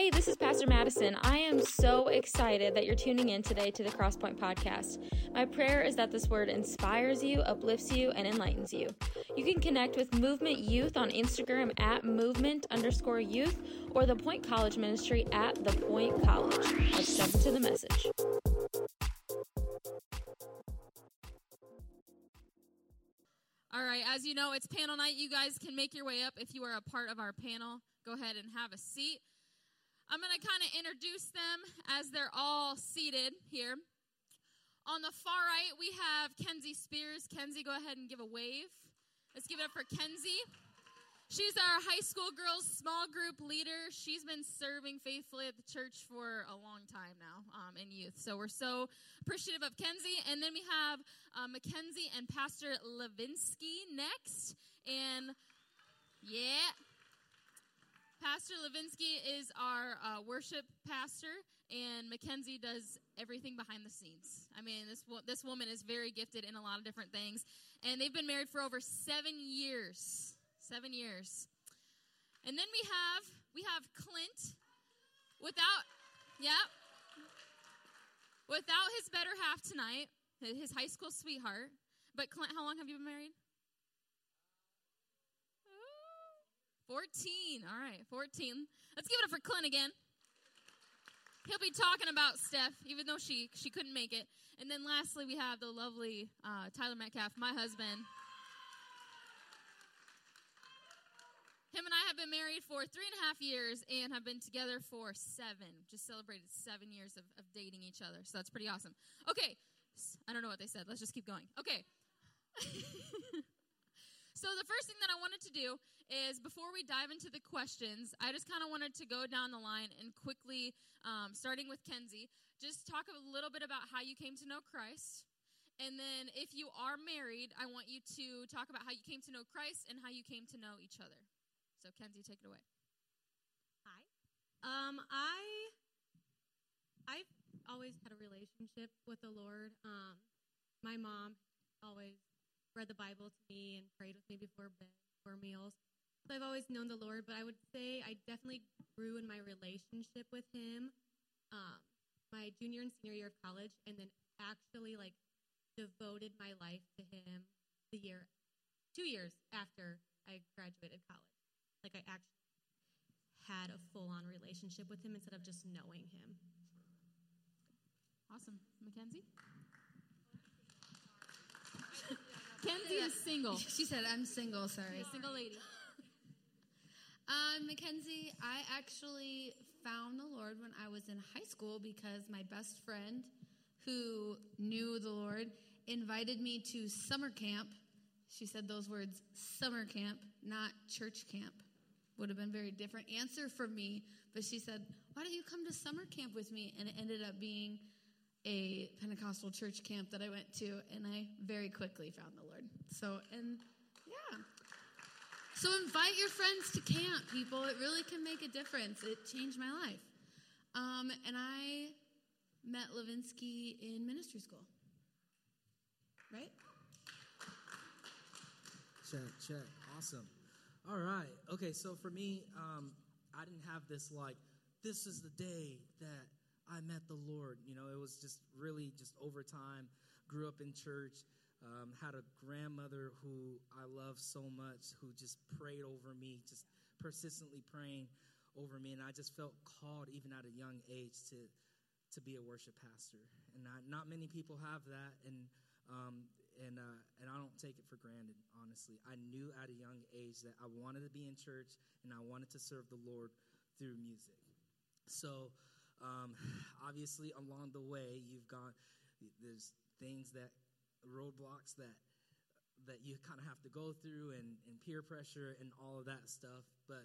Hey, this is Pastor Madison. I am so excited that you're tuning in today to the Crosspoint Podcast. My prayer is that this word inspires you, uplifts you, and enlightens you. You can connect with Movement Youth on Instagram at movement underscore youth or the Point College Ministry at the Point College. Let's jump into the message. All right, as you know, it's panel night. You guys can make your way up if you are a part of our panel. Go ahead and have a seat. I'm going to kind of introduce them as they're all seated here. On the far right, we have Kenzie Spears. Kenzie, go ahead and give a wave. Let's give it up for Kenzie. She's our high school girls small group leader. She's been serving faithfully at the church for a long time now um, in youth. So we're so appreciative of Kenzie. And then we have uh, Mackenzie and Pastor Levinsky next. And yeah, Pastor Levinsky is our uh, worship pastor, and Mackenzie does everything behind the scenes. I mean, this this woman is very gifted in a lot of different things, and they've been married for over seven years. Seven years, and then we have we have Clint, without, yeah, without his better half tonight, his high school sweetheart. But Clint, how long have you been married? 14. All right, 14. Let's give it up for Clint again. He'll be talking about Steph, even though she she couldn't make it. And then lastly, we have the lovely uh, Tyler Metcalf, my husband. Him and I have been married for three and a half years and have been together for seven. Just celebrated seven years of, of dating each other. So that's pretty awesome. Okay. I don't know what they said. Let's just keep going. Okay. So, the first thing that I wanted to do is before we dive into the questions, I just kind of wanted to go down the line and quickly, um, starting with Kenzie, just talk a little bit about how you came to know Christ. And then, if you are married, I want you to talk about how you came to know Christ and how you came to know each other. So, Kenzie, take it away. Hi. Um, I I've always had a relationship with the Lord. Um, my mom always read the Bible to me and prayed with me before bed, before meals. So I've always known the Lord, but I would say I definitely grew in my relationship with Him um, my junior and senior year of college, and then actually like devoted my life to Him the year, two years after I graduated college. Like I actually had a full on relationship with Him instead of just knowing Him. Awesome. Mackenzie? Kenzie is single. She said, I'm single, sorry. Single lady. Um, Mackenzie, I actually found the Lord when I was in high school because my best friend who knew the Lord invited me to summer camp. She said those words, summer camp, not church camp. Would have been a very different answer for me, but she said, Why don't you come to summer camp with me? And it ended up being a Pentecostal church camp that I went to, and I very quickly found the Lord. So, and yeah. So invite your friends to camp, people. It really can make a difference. It changed my life. Um, and I met Levinsky in ministry school. Right? Check, check. Awesome. All right. Okay, so for me, um, I didn't have this like, this is the day that I met the Lord. You know, it was just really just over time. Grew up in church, um, had a grandmother who I love so much, who just prayed over me, just persistently praying over me, and I just felt called even at a young age to to be a worship pastor. And I, not many people have that, and um, and uh, and I don't take it for granted. Honestly, I knew at a young age that I wanted to be in church and I wanted to serve the Lord through music. So um, obviously, along the way, you've gone. There's things that roadblocks that that you kind of have to go through, and, and peer pressure, and all of that stuff. But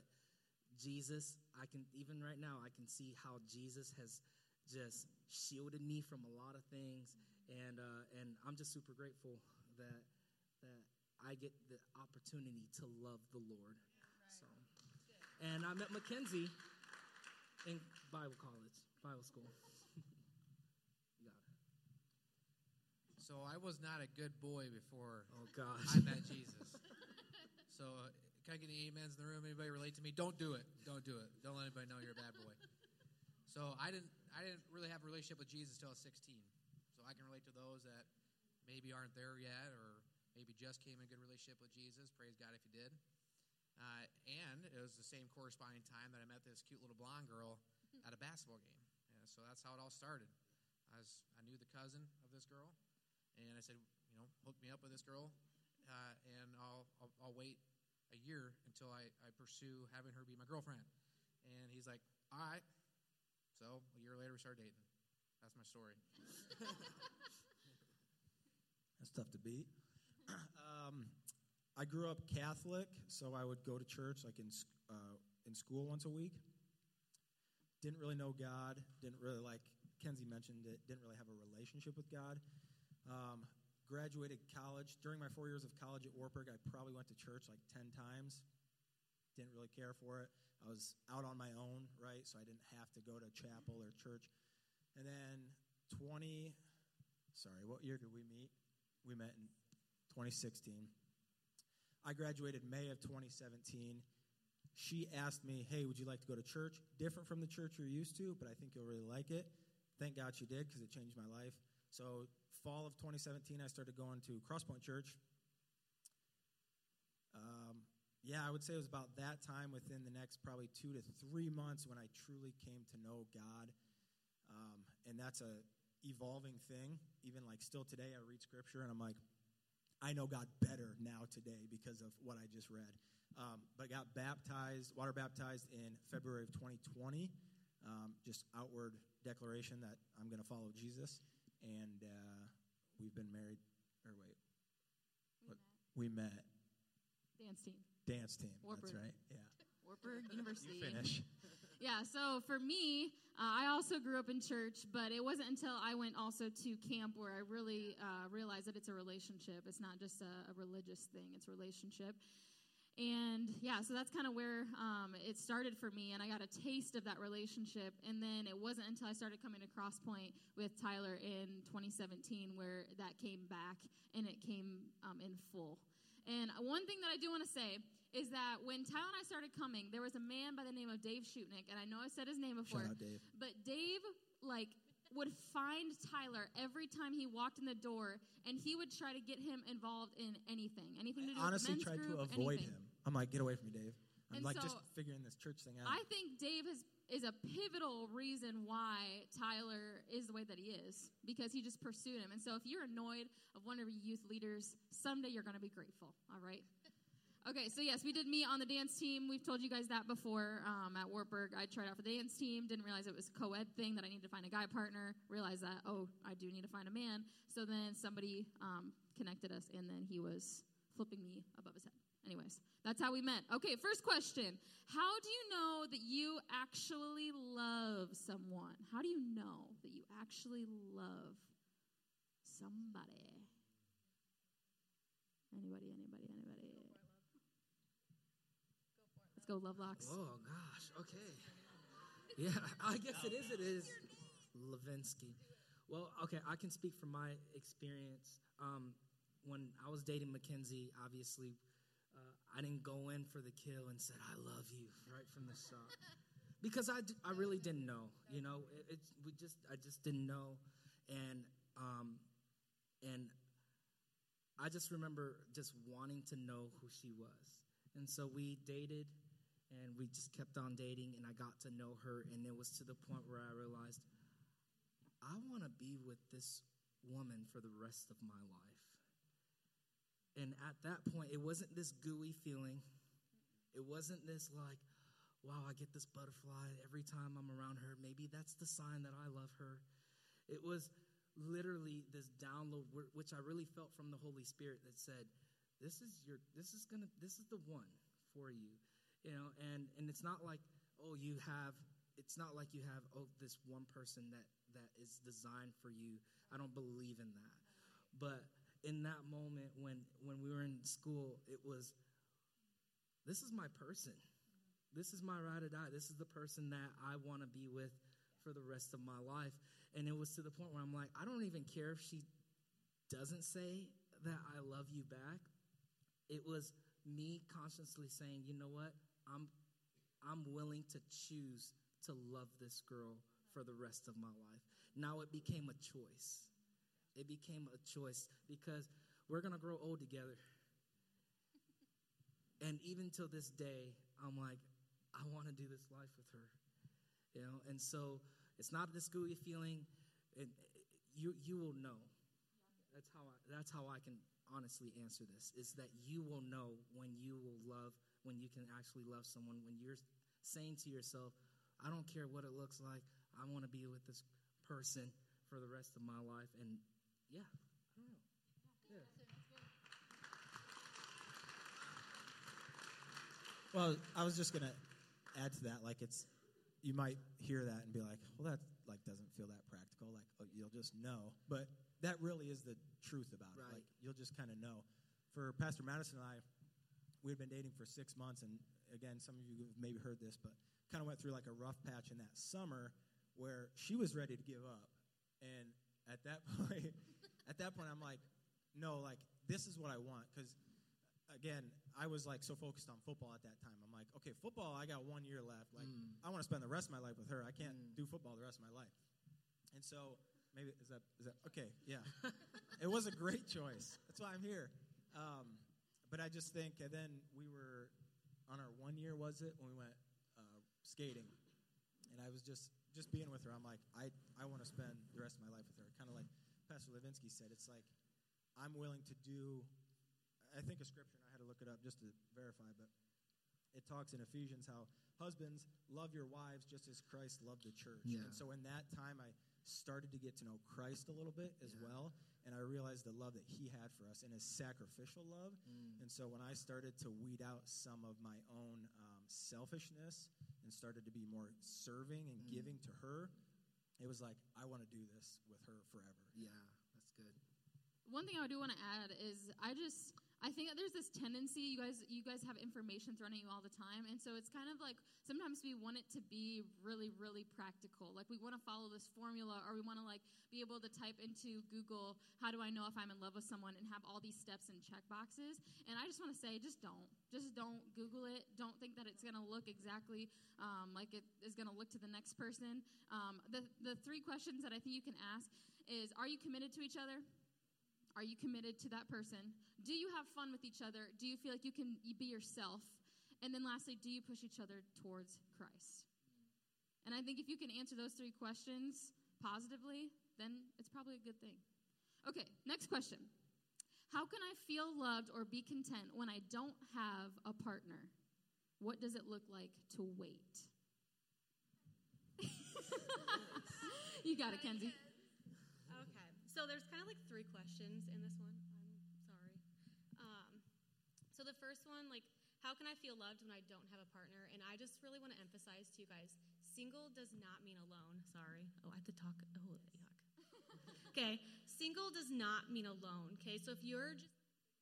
Jesus, I can even right now, I can see how Jesus has just shielded me from a lot of things, and uh, and I'm just super grateful that that I get the opportunity to love the Lord. So, and I met Mackenzie in Bible college, Bible school. you got it. So I was not a good boy before oh gosh. I met Jesus. so uh, can I get any amens in the room? Anybody relate to me? Don't do it. Don't do it. Don't let anybody know you're a bad boy. So I didn't I didn't really have a relationship with Jesus until I was 16. So I can relate to those that maybe aren't there yet or maybe just came in a good relationship with Jesus. Praise God if you did. Uh, and it was the same corresponding time that I met this cute little blonde girl at a basketball game. And so that's how it all started. I was I knew the cousin of this girl, and I said, you know, hook me up with this girl, uh, and I'll, I'll I'll wait a year until I, I pursue having her be my girlfriend. And he's like, all right. So a year later, we started dating. That's my story. That's tough to beat. um, I grew up Catholic, so I would go to church like in uh, in school once a week. Didn't really know God. Didn't really like Kenzie mentioned it. Didn't really have a relationship with God. Um, graduated college. During my four years of college at Wartburg, I probably went to church like ten times. Didn't really care for it. I was out on my own, right? So I didn't have to go to chapel or church. And then twenty. Sorry, what year did we meet? We met in 2016. I graduated May of 2017. She asked me, Hey, would you like to go to church? Different from the church you're used to, but I think you'll really like it. Thank God she did because it changed my life. So, fall of 2017, I started going to Crosspoint Church. Um, yeah, I would say it was about that time within the next probably two to three months when I truly came to know God. Um, and that's a evolving thing. Even like still today, I read scripture and I'm like, I know God better now today because of what I just read. Um, but got baptized, water baptized in February of 2020. Um, just outward declaration that I'm going to follow Jesus. And uh, we've been married, or wait, We What? met. we met. Dance team. Dance team. Wartburg. That's right. Yeah. Wartburg University. You finish. Yeah, so for me, uh, I also grew up in church, but it wasn't until I went also to camp where I really uh, realized that it's a relationship. It's not just a, a religious thing, it's a relationship. And yeah, so that's kind of where um, it started for me, and I got a taste of that relationship. And then it wasn't until I started coming to Crosspoint with Tyler in 2017 where that came back and it came um, in full. And one thing that I do want to say is that when Tyler and I started coming, there was a man by the name of Dave Shutnick, and I know I've said his name before, out, Dave. but Dave, like, would find Tyler every time he walked in the door, and he would try to get him involved in anything, anything to do Honestly, with men's tried group, to avoid anything. him. I'm like, get away from me, Dave. I'm And like so- just figuring this church thing out. I think Dave has, is a pivotal reason why Tyler is the way that he is because he just pursued him. And so, if you're annoyed of one of your youth leaders, someday you're going to be grateful. All right. Okay, so yes, we did meet on the dance team. We've told you guys that before um, at Wartburg. I tried out for the dance team, didn't realize it was a co ed thing that I needed to find a guy partner. Realized that, oh, I do need to find a man. So then somebody um, connected us, and then he was flipping me above his head. Anyways, that's how we met. Okay, first question How do you know that you actually love someone? How do you know that you actually love somebody? Anybody, anybody, anybody? Let's go, Love Locks. Oh gosh. Okay. Yeah, I guess it is. It is Levinsky. Well, okay, I can speak from my experience. Um, when I was dating Mackenzie, obviously, I didn't go in for the kill and said "I love you" right from the start because I, I really didn't know. You know, it, it's we just I just didn't know, and um, and I just remember just wanting to know who she was. And so we dated and we just kept on dating and I got to know her and it was to the point where I realized I want to be with this woman for the rest of my life. And at that point it wasn't this gooey feeling. It wasn't this like wow, I get this butterfly every time I'm around her. Maybe that's the sign that I love her. It was literally this download which I really felt from the Holy Spirit that said, "This is your this is going to this is the one for you." You know, and and it's not like, "Oh, you have it's not like you have oh this one person that that is designed for you." I don't believe in that. But in that moment when when we were in school, it was this is my person. This is my ride or die. This is the person that I want to be with for the rest of my life. And it was to the point where I'm like, I don't even care if she doesn't say that I love you back. It was me consciously saying, you know what? I'm I'm willing to choose to love this girl for the rest of my life. Now it became a choice. It became a choice because we're going to grow old together. And even till this day, I'm like, I want to do this life with her. You know, and so it's not this gooey feeling. It, you you will know. That's how I, that's how I can honestly answer this. Is that you will know when you will love, when you can actually love someone, when you're saying to yourself, I don't care what it looks like. I want to be with this person for the rest of my life. And yeah, I don't know. Yeah. Well, I was just gonna add to that. Like, it's you might hear that and be like, "Well, that like doesn't feel that practical." Like, oh, you'll just know. But that really is the truth about Right. it. Like, you'll just kind of know. For Pastor Madison and I, we had been dating for six months, and again, some of you have maybe heard this, but kind of went through like a rough patch in that summer where she was ready to give up, and at that point, at that point, I'm like, no, like this is what I want because again, I was like so focused on football at that time. I'm like, okay, football, I got one year left. Like, Mm. I want to spend the rest of my life with her. I can't Mm. do football the rest of my life. And so, maybe is that is that okay? Yeah, it was a great choice. That's why I'm here. Um, but I just think, and then we were on our one year, was it when we went uh, skating, and I was just just being with her. I'm like, I I want to spend the rest of my life with her. Kind of like Pastor Levinsky said, it's like I'm willing to do. I think a scripture, and I had to look it up just to verify, but it talks in Ephesians how husbands love your wives just as Christ loved the church. Yeah. And so in that time, I started to get to know Christ a little bit as Yeah. well, and I realized the love that He had for us and His sacrificial love. Mm. And so when I started to weed out some of my own um, selfishness and started to be more serving and Mm. giving to her, it was like I want to do this with her forever. Yeah, that's good. One thing I do want to add is I just I think that there's this tendency you guys you guys have information thrown at you all the time and so it's kind of like sometimes we want it to be really really practical. Like we want to follow this formula or we want to like be able to type into Google how do I know if I'm in love with someone and have all these steps and check boxes. And I just want to say just don't. Just don't Google it. Don't think that it's going to look exactly um, like it is going to look to the next person. Um, the the three questions that I think you can ask is are you committed to each other? Are you committed to that person? Do you have fun with each other? Do you feel like you can be yourself? And then lastly, do you push each other towards Christ? And I think if you can answer those three questions positively, then it's probably a good thing. Okay, next question. How can I feel loved or be content when I don't have a partner? What does it look like to wait? you got it, Kenzie. Okay. So there's kind of like three questions in this one. I'm sorry. Um, so the first one, like, how can I feel loved when I don't have a partner? And I just really want to emphasize to you guys, single does not mean alone. Sorry. Oh, I have to talk. Oh, yuck. okay. Single does not mean alone. Okay. So if you're just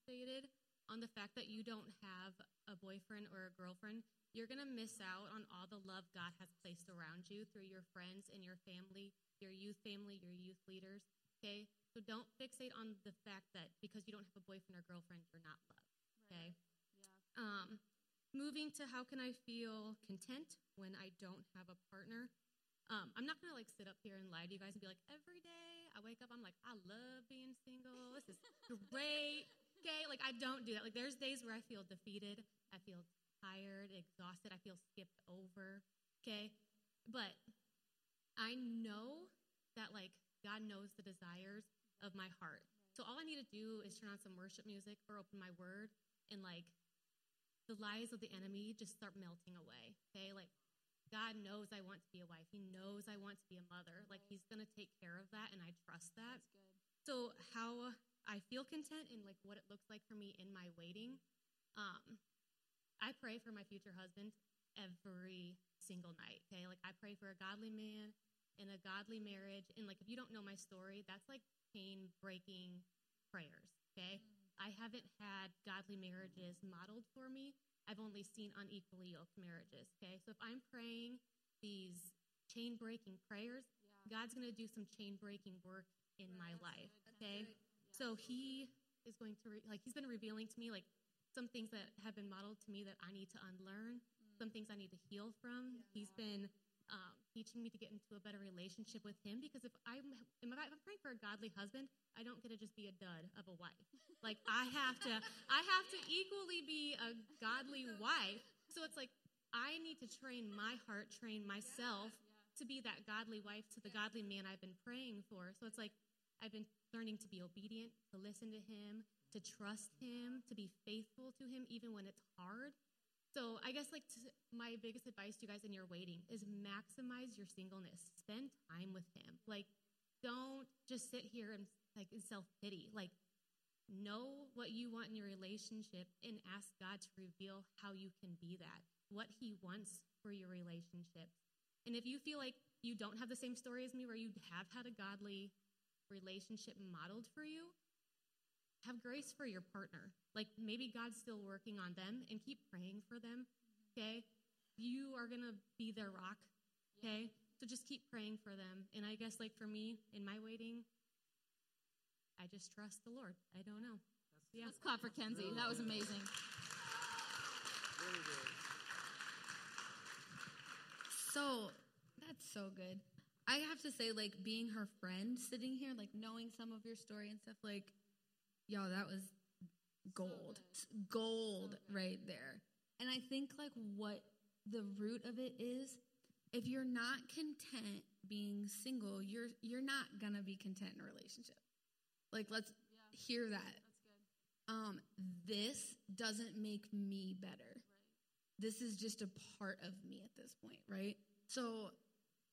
fixated on the fact that you don't have a boyfriend or a girlfriend, you're going to miss out on all the love God has placed around you through your friends and your family, your youth family, your youth leaders. Okay? So don't fixate on the fact that because you don't have a boyfriend or girlfriend, you're not loved. Okay? Um, moving to how can I feel content when I don't have a partner? Um, I'm not gonna like sit up here and lie to you guys and be like, every day I wake up, I'm like, I love being single. This is great. Okay, like I don't do that. Like there's days where I feel defeated, I feel tired, exhausted, I feel skipped over. Okay, but I know that like God knows the desires of my heart. So all I need to do is turn on some worship music or open my word and like the lies of the enemy just start melting away. Okay? Like God knows I want to be a wife. He knows I want to be a mother. Like he's to take care of that and I trust that. So how I feel content and like what it looks like for me in my waiting. Um I pray for my future husband every single night. Okay? Like I pray for a godly man and a godly marriage. And like if you don't know my story, that's like pain breaking prayers. Okay? I haven't had godly marriages modeled for me. I've only seen unequally yoked marriages. Okay? So if I'm praying these chain breaking prayers, God's going to do some chain breaking work in my life. Okay? So he is going to re- like he's been revealing to me like some things that have been modeled to me that I need to unlearn, some things I need to heal from. He's been teaching me to get into a better relationship with Him. Because if I'm if I'm praying for a godly husband, I don't get to just be a dud of a wife. Like I have to, I have to equally be a godly wife. So it's like I need to train my heart, train myself to be that godly wife to the godly man I've been praying for. So it's like I've been learning to be obedient, to listen to Him, to mm. trust Him, to be faithful to Him, even when it's hard. So I guess like to, my biggest advice to you guys in your waiting is maximize your singleness. Spend time with him. Like don't just sit here and like in self pity. Like know what you want in your relationship and ask God to reveal how you can be that. What he wants for your relationship. And if you feel like you don't have the same story as me where you have had a godly relationship modeled for you, have grace for your partner. Like maybe God's still working on them and keep praying for them. Okay. You are going to be their rock. Okay. So just keep praying for them. And I guess, like for me in my waiting, I just trust the Lord. I don't know. Yeah. Let's clap for Kenzie. That was amazing. So that's so good. I have to say, like being her friend, sitting here, like knowing some of your story and stuff, like, yo, that was gold, gold right there. And I think like what the root of it is, if you're not content being single, you're you're not gonna be content in a relationship. Like, let's hear that. Um, this doesn't make me better. This is just a part of me at this point, right? So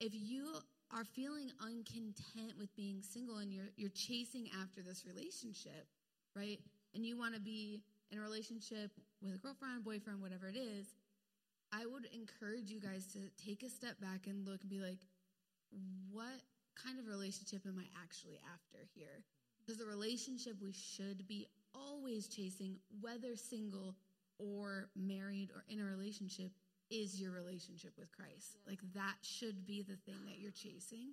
if you are feeling uncontent with being single and you're you're chasing after this relationship, right? And you want to be in a relationship with a girlfriend, boyfriend, whatever it is, I would encourage you guys to take a step back and look and be like, what kind of relationship am I actually after here? Because the relationship we should be always chasing, whether single or married or in a relationship, is your relationship with Christ. Like that should be the thing that you're chasing.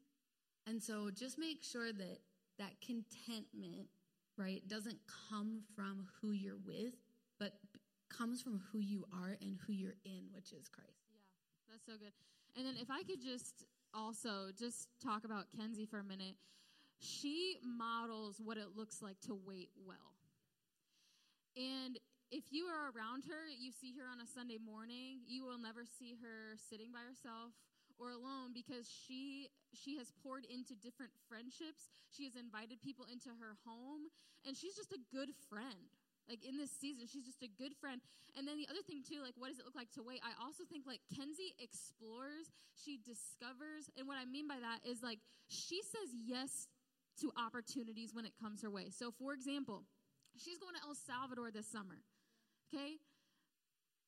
And so just make sure that that contentment, right, doesn't come from who you're with, but comes from who you are and who you're in, which is Christ. Yeah, that's so good. And then if I could just also just talk about Kenzie for a minute. She models what it looks like to wait well. And if you are around her, you see her on a Sunday morning, you will never see her sitting by herself or alone because she she has poured into different friendships. She has invited people into her home and she's just a good friend. Like in this season, she's just a good friend. And then the other thing too, like what does it look like to wait? I also think like Kenzie explores, she discovers, and what I mean by that is like she says yes to opportunities when it comes her way. So for example, she's going to El Salvador this summer. Okay?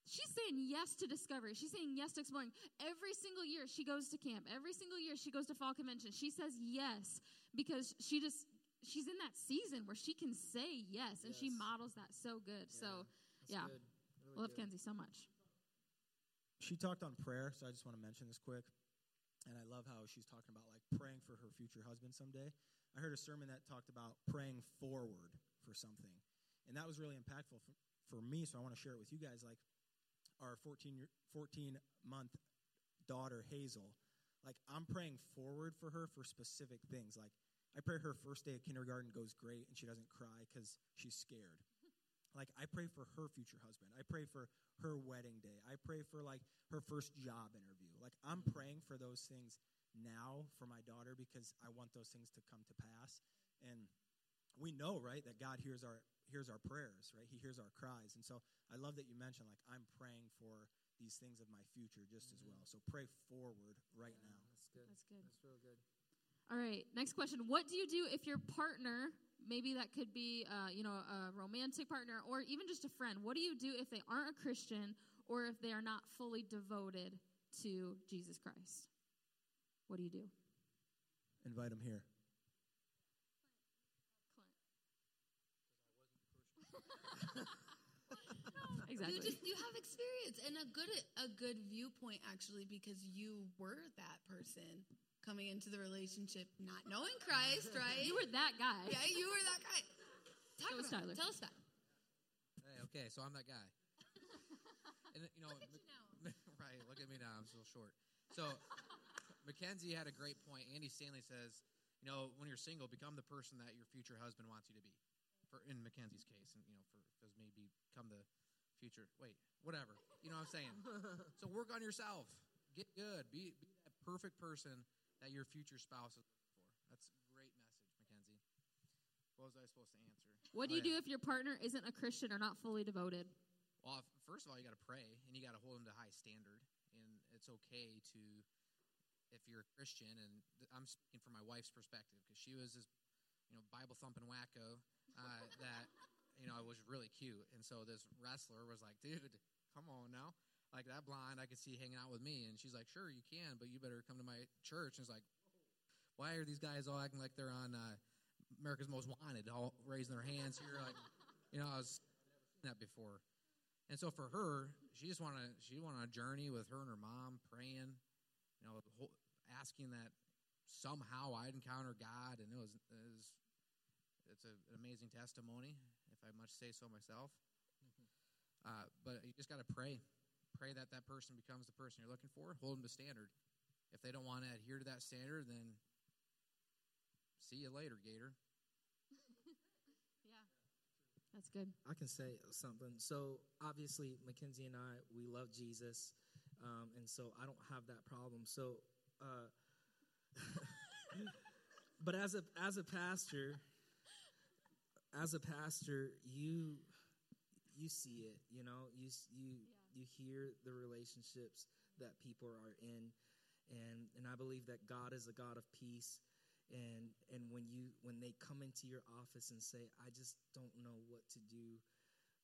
She's saying yes to discovery. She's saying yes to exploring. Every single year she goes to camp. Every single year she goes to fall convention. She says yes because she just she's in that season where she can say yes and she models that so good. Yeah, so yeah. good. Really love good. Kenzie so much. She talked on prayer, so I just want to mention this quick. And I love how she's talking about like praying for her future husband someday. I heard a sermon that talked about praying forward for something. And that was really impactful for, for me, so I want to share it with you guys. Like our 14 year, 14 month daughter Hazel, like I'm praying forward for her for specific things. Like I pray her first day of kindergarten goes great and she doesn't cry because she's scared. Like I pray for her future husband. I pray for her wedding day. I pray for like her first job interview. Like I'm praying for those things now for my daughter because I want those things to come to pass. And we know, right, that God hears our hears our prayers, right? He hears our cries. And so I love that you mentioned like I'm praying for these things of my future just as well. So pray forward right Yeah, now. That's good. That's good. That's real good. All right, next question. What do you do if your partner, maybe that could be, uh, you know, a romantic partner or even just a friend, what do you do if they aren't a Christian or if they are not fully devoted to Jesus Christ? What do you do? Invite them here. Exactly. You just you have experience and a good a good viewpoint actually because you were that person coming into the relationship not knowing Christ, right? you were that guy. yeah, you were that guy. Talk So was about Tyler. Tell us that. Hey, okay, so I'm that guy. And you know, Look at you now. right? Look at me now. I'm still short. So Mackenzie had a great point. Andy Stanley says, you know, when you're single, become the person that your future husband wants you to be. For in Mackenzie's case, and you know, for because maybe become the future. Wait, whatever. You know what I'm saying? so work on yourself. Get good. Be be that perfect person that your future spouse is looking for. That's a great message, Mackenzie. What was I supposed to answer? What do Oh, you do if your partner isn't a Christian or not fully devoted? Well, first of all, you got to pray and you got to hold them to high standard. And it's okay to, if you're a Christian, and I'm speaking from my wife's perspective because she was this, you know, Bible thumping wacko uh, that, you know, it was really cute. And so this wrestler was like, dude, come on now. Like that blonde, I could see hanging out with me. And she's like, sure, you can, but you better come to my church. And it's like, why are these guys all acting like they're on uh, America's Most Wanted, all raising their hands here? Like, you know, I was that before. And so for her, she just wanted she went on a journey with her and her mom, praying, you know, asking that somehow I'd encounter God, and it was, it was it's a, an amazing testimony, if I must say so myself. Uh, but you just got to pray, pray that that person becomes the person you're looking for. Hold them to standard. If they don't want to adhere to that standard, then see you later, Gator. Yeah. That's good. I can say something. So obviously, Mackenzie and I, we love Jesus, um, and so I don't have that problem. So, uh, but as a as a pastor, as a pastor, you you see it. You know, you you you hear the relationships that people are in, and and I believe that God is a God of peace. And and when you when they come into your office and say i just don't know what to do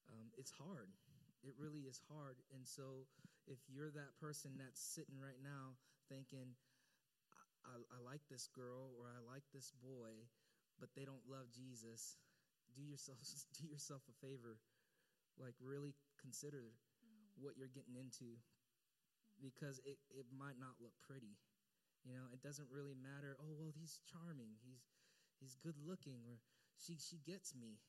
um, it's hard. It really is hard. And so if you're that person that's sitting right now thinking I, I, I like this girl or i like this boy but they don't love jesus do yourself do yourself a favor like really consider mm-hmm. what you're getting into because it, it might not look pretty you know, it doesn't really matter. Oh well, he's charming. He's he's good looking, or she she gets me.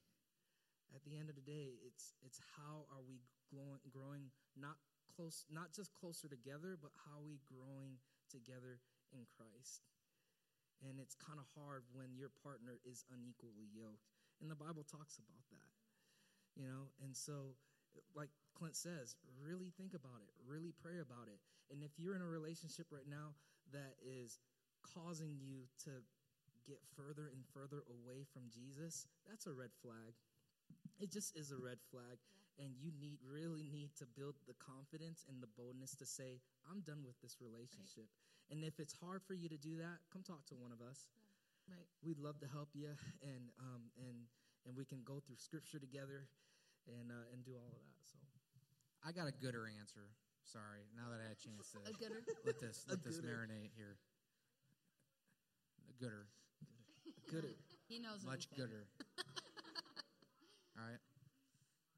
At the end of the day, it's it's how are we growing, growing not close, not just closer together, but how are we growing together in Christ. And it's kind of hard when your partner is unequally yoked, and the Bible talks about that. You know, and so like Clint says, really think about it, really pray about it. And if you're in a relationship right now that is causing you to get further and further away from Jesus, that's a red flag. It just is a red flag. And you need really need to build the confidence and the boldness to say, I'm done with this relationship. And if it's hard for you to do that, come talk to one of us. Right. We'd love to help you and um, and and we can go through scripture together and uh, and do all of that. So I got a gooder answer. Sorry, now that I had a chance to A gooder? let this let this gooder. marinate here. A gooder, good. He knows much gooder. All right,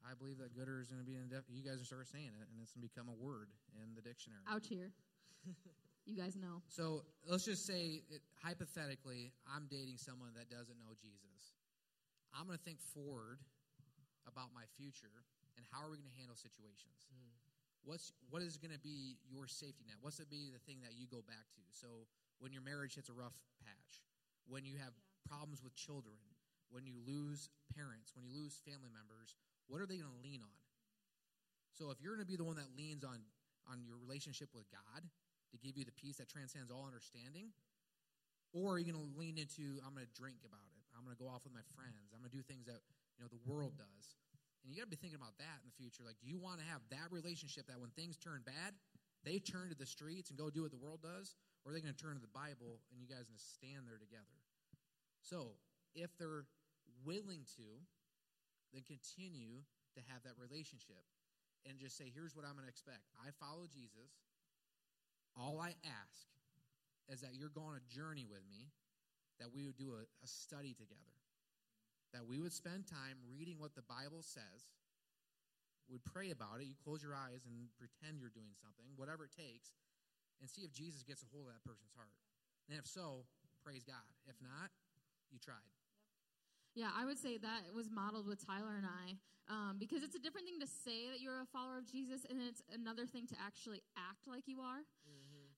I believe that gooder is going to be in. Def- you guys are start saying it, and it's going to become a word in the dictionary. Out here. You guys know. So let's just say, it, hypothetically, I'm dating someone that doesn't know Jesus. I'm going to think forward about my future and how are we going to handle situations. Hmm. What's what is going to be your safety net? What's going to be the thing that you go back to? So when your marriage hits a rough patch, when you have problems with children, when you lose parents, when you lose family members, what are they going to lean on? So if you're going to be the one that leans on on your relationship with God to give you the peace that transcends all understanding, or are you going to lean into I'm going to drink about it, I'm going to go off with my friends, I'm going to do things that you know the world does, and you got to be thinking about that in the future. Like, do you want to have that relationship that when things turn bad, they turn to the streets and go do what the world does, or are they going to turn to the Bible and you guys going to stand there together? So if they're willing to, then continue to have that relationship and just say, here's what I'm going to expect. I follow Jesus. All I ask is that you're going on a journey with me, that we would do a, a study together, that we would spend time reading what the Bible says, would pray about it. You close your eyes and pretend you're doing something, whatever it takes, and see if Jesus gets a hold of that person's heart. And if so, praise God. If not, you tried. Yeah, I would say that was modeled with Tyler and I um, because it's a different thing to say that you're a follower of Jesus, and it's another thing to actually act like you are.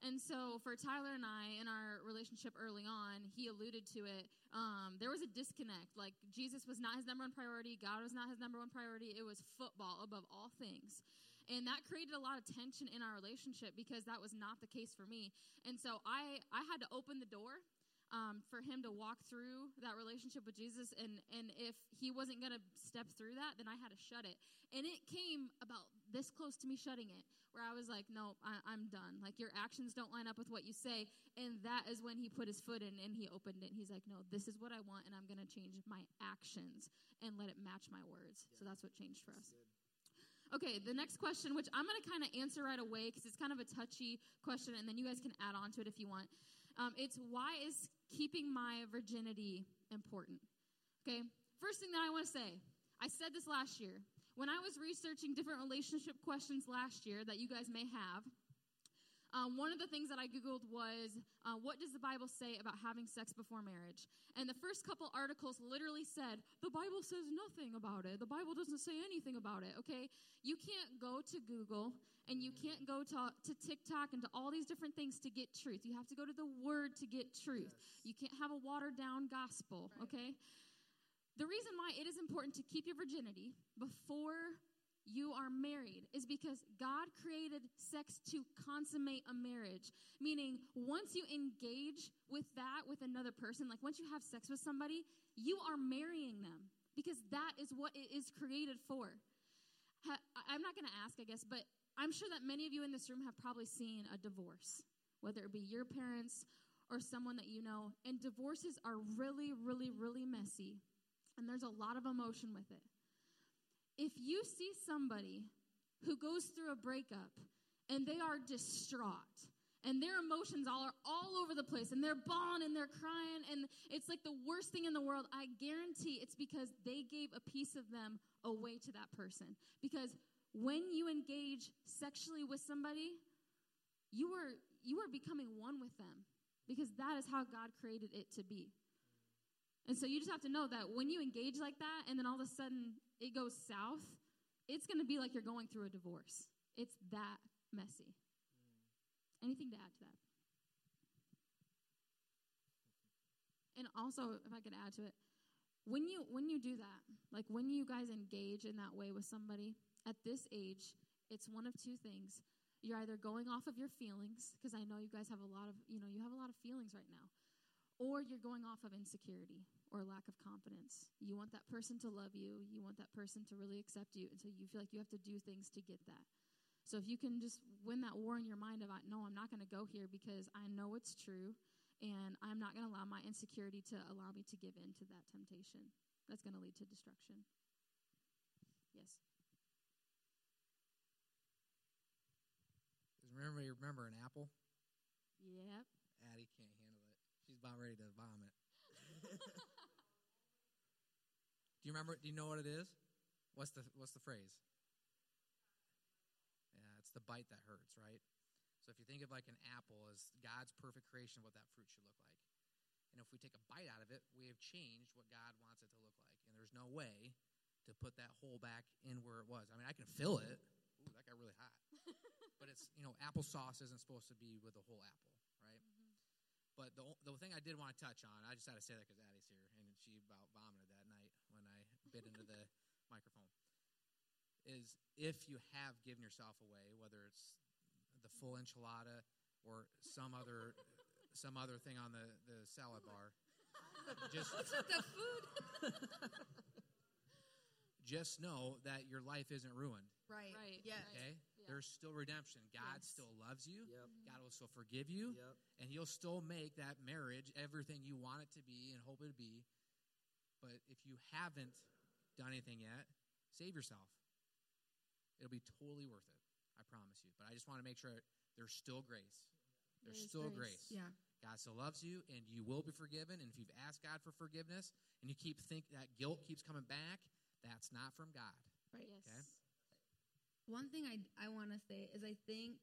And so for Tyler and I in our relationship early on, he alluded to it. Um, there was a disconnect. Like Jesus was not his number one priority. God was not his number one priority. It was football above all things. And that created a lot of tension in our relationship because that was not the case for me. And so I, I had to open the door um, for him to walk through that relationship with Jesus. And, and if he wasn't going to step through that, then I had to shut it. And it came about this close to me shutting it, where I was like, no, I, I'm done. Like, your actions don't line up with what you say. And that is when he put his foot in and he opened it. And he's like, no, this is what I want. And I'm going to change my actions and let it match my words. Yeah. So that's what changed for us. Okay, the next question, which I'm going to kind of answer right away because it's kind of a touchy question, and then you guys can add on to it if you want. Um, it's why is keeping my virginity important? Okay, first thing that I want to say I said this last year. When I was researching different relationship questions last year that you guys may have, um, one of the things that I Googled was, uh, what does the Bible say about having sex before marriage? And the first couple articles literally said, the Bible says nothing about it. The Bible doesn't say anything about it, okay? You can't go to Google and you can't go to, to TikTok and to all these different things to get truth. You have to go to the Word to get truth. Yes. You can't have a watered down gospel, right. okay? The reason why it is important to keep your virginity before you are married is because God created sex to consummate a marriage. Meaning, once you engage with that with another person, like once you have sex with somebody, you are marrying them because that is what it is created for. I'm not going to ask, I guess, but I'm sure that many of you in this room have probably seen a divorce, whether it be your parents or someone that you know. And divorces are really, really, really messy, and there's a lot of emotion with it. If you see somebody who goes through a breakup and they are distraught and their emotions all are all over the place and they're bawling and they're crying and it's like the worst thing in the world i guarantee it's because they gave a piece of them away to that person. Because when you engage sexually with somebody you are you are becoming one with them because that is how god created it to be and so you just have to know that when you engage like that and then all of a sudden it goes south, it's going to be like you're going through a divorce. It's that messy. Mm. Anything to add to that? And also, if I could add to it, when you when you do that, like when you guys engage in that way with somebody at this age, it's one of two things. You're either going off of your feelings, because I know you guys have a lot of, you know, you have a lot of feelings right now, or you're going off of insecurity or lack of confidence. You want that person to love you, you want that person to really accept you, and so you feel like you have to do things to get that. So if you can just win that war in your mind about, no, I'm not going to go here because I know it's true, and I'm not going to allow my insecurity to allow me to give in to that temptation. That's going to lead to destruction. Yes. Does remember remember an apple? Yep. Addie can't handle it. She's about ready to vomit. Do you remember? Do you know what it is? What's the What's the phrase? Yeah, it's the bite that hurts, right? So if you think of like an apple as God's perfect creation, what that fruit should look like, and if we take a bite out of it, we have changed what God wants it to look like, and there's no way to put that hole back in where it was. I mean, I can fill it. Ooh, that got really hot. but it's you know, applesauce isn't supposed to be with a whole apple, right? Mm-hmm. But the the did want to touch on, I just had to say that because Addie's here, and she about vomited that night when I bit into the microphone is if you have given yourself away, whether it's the full enchilada or some other some other thing on the, the salad bar, just the food. just know that your life isn't ruined. Right. Right. Yeah. Okay. Yeah. There's still redemption. God yes. still loves you. Yep. Mm-hmm. God will still forgive you. Yep. And He'll still make that marriage everything you want it to be and hope it to be. But if you haven't done anything yet, save yourself. It'll be totally worth it. I promise you. But I just want to make sure there's still grace. There's still grace. grace. Yeah. God still loves you, and you will be forgiven. And if you've asked God for forgiveness, and you keep think that guilt keeps coming back, that's not from God. Right. Yes. Okay? One thing I I want to say is I think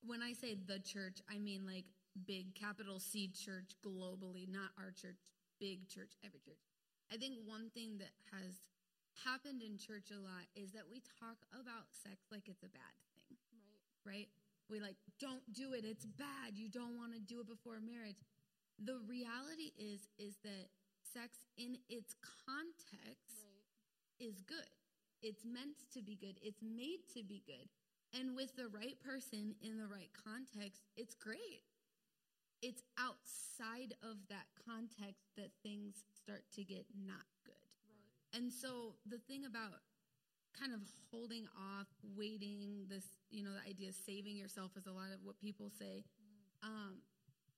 when I say the church, I mean like big capital C church globally, not our church, big church, every church. I think one thing that has happened in church a lot is that we talk about sex like it's a bad thing. Right. Right? we like don't do it. It's bad. You don't want to do it before marriage. The reality is is that sex in its context is good. It's meant to be good. It's made to be good. And with the right person in the right context, it's great. It's outside of that context that things start to get not good. And so the thing about kind of holding off, waiting, this, you know, the idea of saving yourself is a lot of what people say. Um,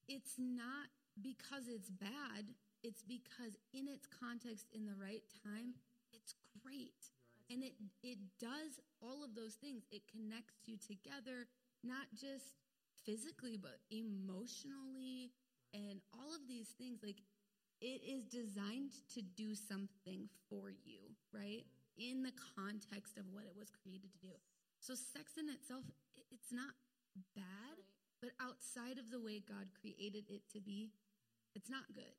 it's not because it's bad, it's because in its context, in the right time, it's great. And it, it does all of those things. It connects you together, not just physically, but emotionally, and all of these things. Like, it is designed to do something for you, right? In the context of what it was created to do. So, sex in itself, it's not bad, but outside of the way God created it to be, it's not good.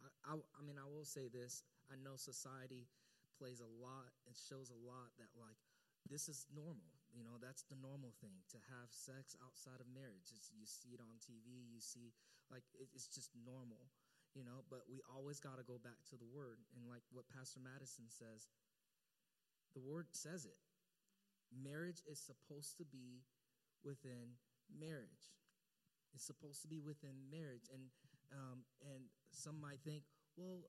I, I, I mean, I will say this. I know society plays a lot, it shows a lot that, like, this is normal. You know, that's the normal thing to have sex outside of marriage. It's, you see it on TV, you see, like, it, it's just normal, you know, but we always got to go back to the word. And, like, what Pastor Madison says, the word says it. Marriage is supposed to be within marriage. It's supposed to be within marriage. And, um, and some might think, well,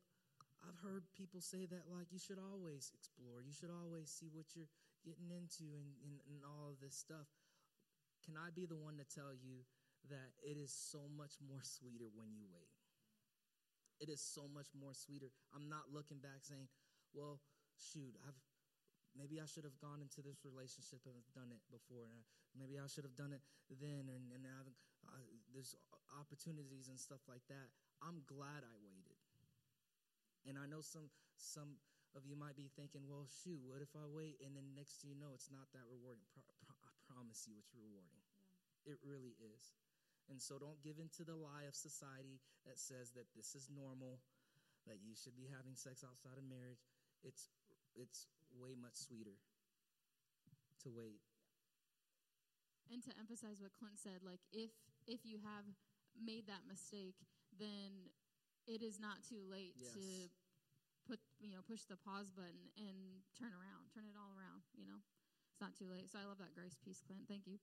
I've heard people say that like you should always explore, you should always see what you're getting into and, and, and all of this stuff. Can I be the one to tell you that it is so much more sweeter when you wait? It is so much more sweeter. I'm not looking back saying, well, shoot, I've maybe I should have gone into this relationship and done it before. And maybe I should have done it then, and, and I've, uh, there's opportunities and stuff like that. I'm glad I waited. And I know some some of you might be thinking, well, shoot, what if I wait? And then next thing you know, it's not that rewarding. Pro- pro- I promise you, it's rewarding. It really is. And so don't give in to the lie of society that says that this is normal, that you should be having sex outside of marriage. It's it's way much sweeter to wait. And to emphasize what Clint said, like if if you have made that mistake, then it is not too late Yes. to put you know push the pause button and turn around, turn it all around. You know, it's not too late. So I love that grace piece, Clint. Thank you.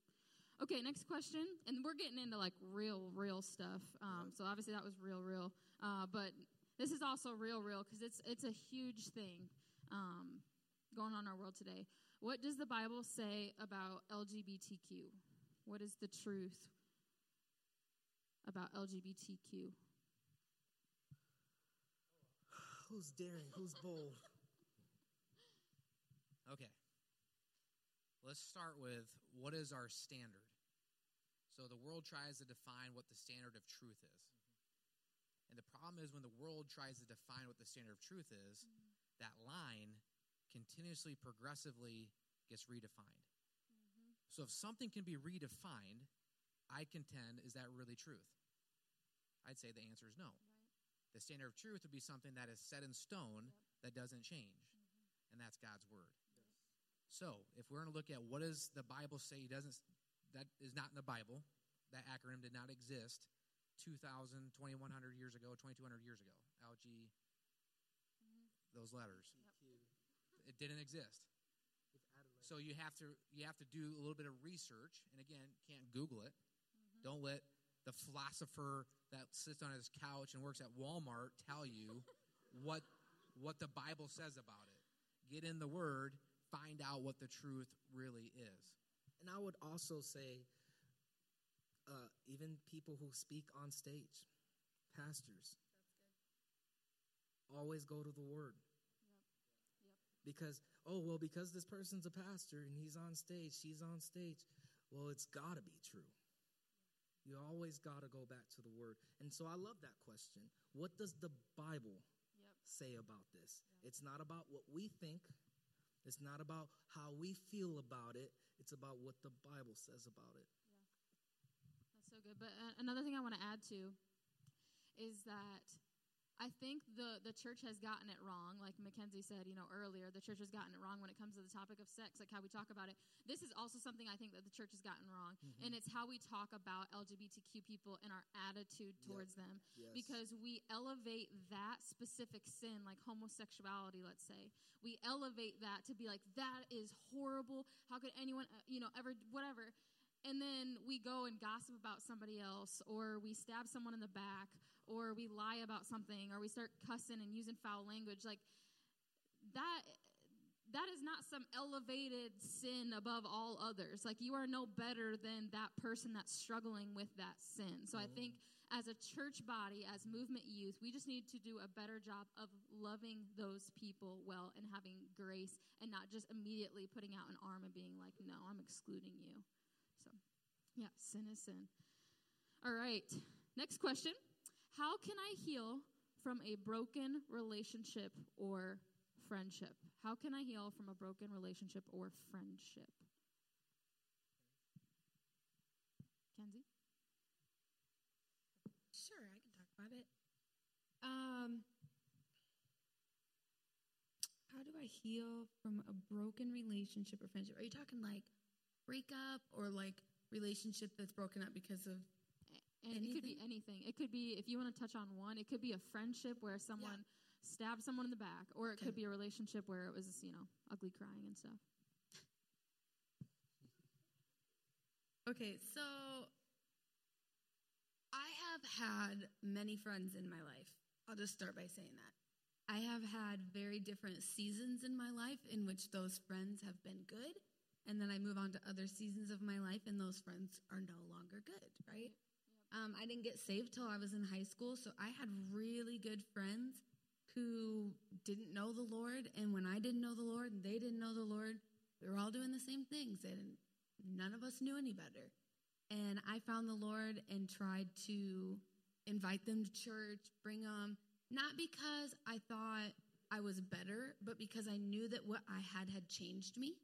Okay, next question, and we're getting into like real, real stuff. Um, so obviously that was real, real, uh, but this is also real, real because it's it's a huge thing um, going on in our world today. What does the Bible say about LGBTQ? What is the truth about LGBTQ? Who's daring? Who's bold? Okay. Let's start with what is our standard? So the world tries to define what the standard of truth is. And the problem is when the world tries to define what the standard of truth is, that line continuously, progressively gets redefined. So if something can be redefined, I contend, is that really truth? I'd say the answer is no. The standard of truth would be something that is set in stone that doesn't change, mm-hmm. and that's God's word. So, if we're going to look at what does the Bible say doesn't that is not in the Bible, that acronym did not exist 2000, 2100 years ago, 2200 years ago. LG mm-hmm. those letters. It didn't exist. So you have to you have to do a little bit of research, and again, can't Google it. Mm-hmm. Don't let the philosopher that sits on his couch and works at Walmart tell you what what the Bible says about it. Get in the Word, find out what the truth really is. And I would also say, uh, even people who speak on stage, pastors, always go to the Word. Because, oh, well, because this person's a pastor and he's on stage, she's on stage, well, it's got to be true. You always got to go back to the Word. And so I love that question. What does the Bible say about this? It's not about what we think, it's not about how we feel about it, it's about what the Bible says about it. That's so good. But uh, another thing I want to add to is that I think the the church has gotten it wrong. Like Mackenzie said, you know, earlier, the church has gotten it wrong when it comes to the topic of sex, like how we talk about it. This is also something I think that the church has gotten wrong, Mm-hmm. and it's how we talk about LGBTQ people and our attitude towards them. Yes. Because we elevate that specific sin, like homosexuality, let's say, we elevate that to be like that is horrible. How could anyone, uh, you know, ever whatever? and then we go and gossip about somebody else, or we stab someone in the back, or we lie about something, or we start cussing and using foul language, like that. That is not some elevated sin above all others. Like you are no better than that person that's struggling with that sin. So I mm. think as a church body, as movement youth, we just need to do a better job of loving those people well and having grace and not just immediately putting out an arm and being like, no, I'm excluding you. So, yeah, sin is sin. All right, next question. How can I heal from a broken relationship or friendship? How can I heal from a broken relationship or friendship? Kenzie? Sure, I can talk about it. Um, how do I heal from a broken relationship or friendship? Are you talking like breakup or like relationship that's broken up because of And it could be anything. It could be, if you want to touch on one, it could be a friendship where someone stabbed someone in the back, or it could be a relationship where it was, you know, ugly crying and stuff. Okay, so I have had many friends in my life. I'll just start by saying that. I have had very different seasons in my life in which those friends have been good, and then I move on to other seasons of my life, and those friends are no longer good, right? Um, I didn't get saved till I was in high school, so I had really good friends who didn't know the Lord, and when I didn't know the Lord and they didn't know the Lord, we were all doing the same things, and none of us knew any better. And I found the Lord and tried to invite them to church, bring them, not because I thought I was better, but because I knew that what I had had changed me.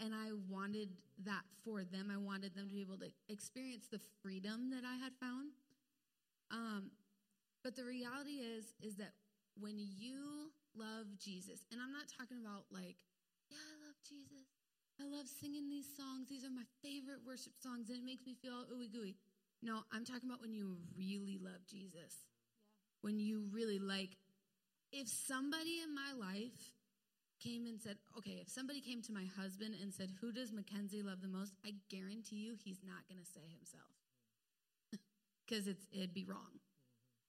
And I wanted that for them. I wanted them to be able to experience the freedom that I had found. Um, but the reality is, is that when you love Jesus, and I'm not talking about like, yeah, I love Jesus. I love singing these songs. These are my favorite worship songs, and it makes me feel all ooey gooey. No, I'm talking about when you really love Jesus. When you really like, if somebody in my life came and said, okay, if somebody came to my husband and said, who does Mackenzie love the most? I guarantee you he's not going to say himself. Because it's it'd be wrong.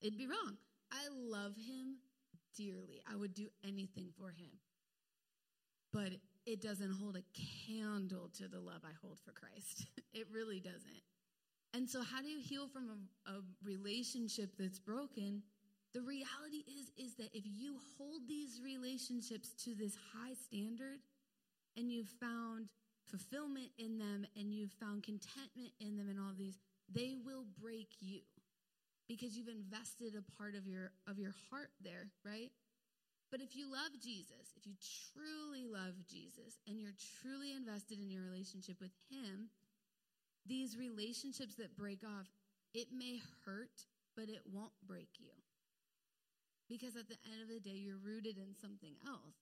It'd be wrong. I love him dearly. I would do anything for him. But it doesn't hold a candle to the love I hold for Christ. it really doesn't. And so how do you heal from a, a relationship that's broken? The reality is is that if you hold these relationships to this high standard and you've found fulfillment in them and you've found contentment in them and all of these, they will break you because you've invested a part of your of your heart there, right? But if you love Jesus, if you truly love Jesus and you're truly invested in your relationship with him, these relationships that break off, it may hurt, but it won't break you. Because at the end of the day, you're rooted in something else.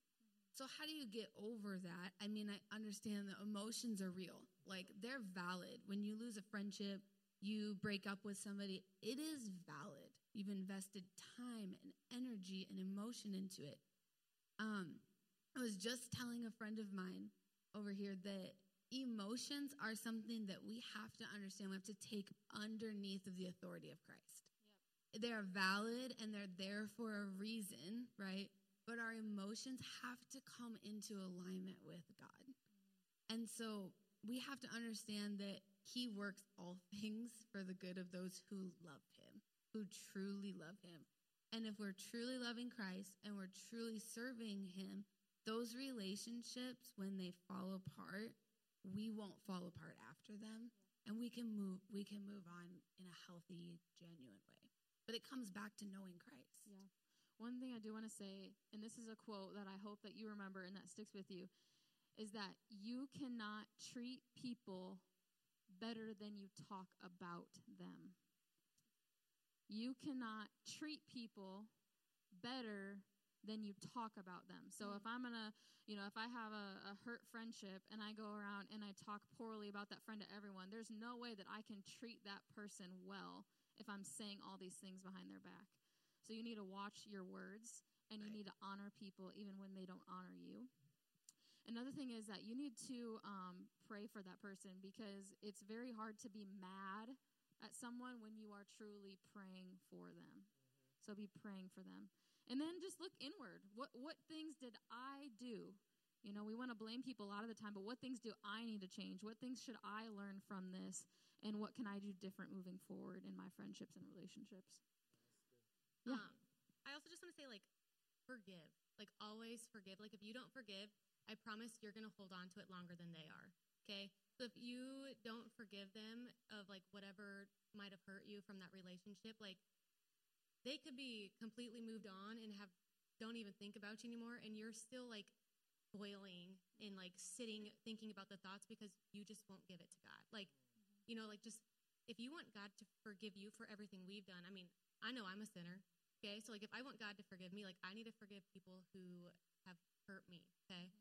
So, how do you get over that? I mean, I understand that emotions are real, like they're valid. When you lose a friendship, you break up with somebody, it is valid. You've invested time and energy and emotion into it. Um, I was just telling a friend of mine over here that emotions are something that we have to understand. We have to take underneath of the authority of Christ. They are valid and they're there for a reason, right? But our emotions have to come into alignment with God. And so we have to understand that He works all things for the good of those who love Him, who truly love Him. And if we're truly loving Christ and we're truly serving Him, those relationships, when they fall apart, we won't fall apart after them. And we can move we can move on in a healthy, genuine way. But it comes back to knowing Christ. Yeah. One thing I do want to say, and this is a quote that I hope that you remember and that sticks with you, is that you cannot treat people better than you talk about them. You cannot treat people better than you talk about them. So mm. if I'm gonna, you know, if I have a, a hurt friendship and I go around and I talk poorly about that friend to everyone, there's no way that I can treat that person well if I'm saying all these things behind their back. So you need to watch your words and you Right. need to honor people even when they don't honor you. Another thing is that you need to um, pray for that person because it's very hard to be mad at someone when you are truly praying for them. So be praying for them. And then just look inward. What what things did I do? You know, we want to blame people a lot of the time, but what things do I need to change? What things should I learn from this? And what can I do different moving forward in my friendships and relationships? Yeah. Um, I also just want to say, like, forgive. Like, always forgive. Like, if you don't forgive, I promise you're going to hold on to it longer than they are. Okay? So if you don't forgive them of, like, whatever might have hurt you from that relationship, like, they could be completely moved on and have don't even think about you anymore and you're still like boiling and like sitting thinking about the thoughts because you just won't give it to God. Like, you know, like just if you want God to forgive you for everything we've done, I mean, I know I'm a sinner. Okay, so like if I want God to forgive me, like I need to forgive people who have hurt me. Okay,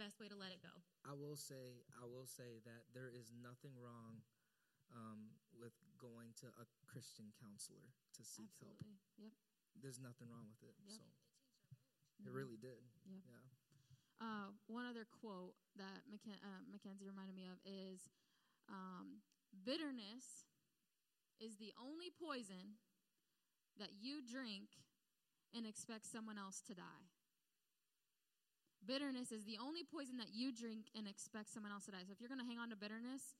best way to let it go. I will say, I will say that there is nothing wrong um, with going to a Christian counselor to seek help. Absolutely. Yep. There's nothing wrong with it. Yep. So it really did. Yep. Yeah. Uh, one other quote that Macken- uh, Mackenzie reminded me of is um, bitterness is the only poison that you drink and expect someone else to die. Bitterness is the only poison that you drink and expect someone else to die. So if you're going to hang on to bitterness,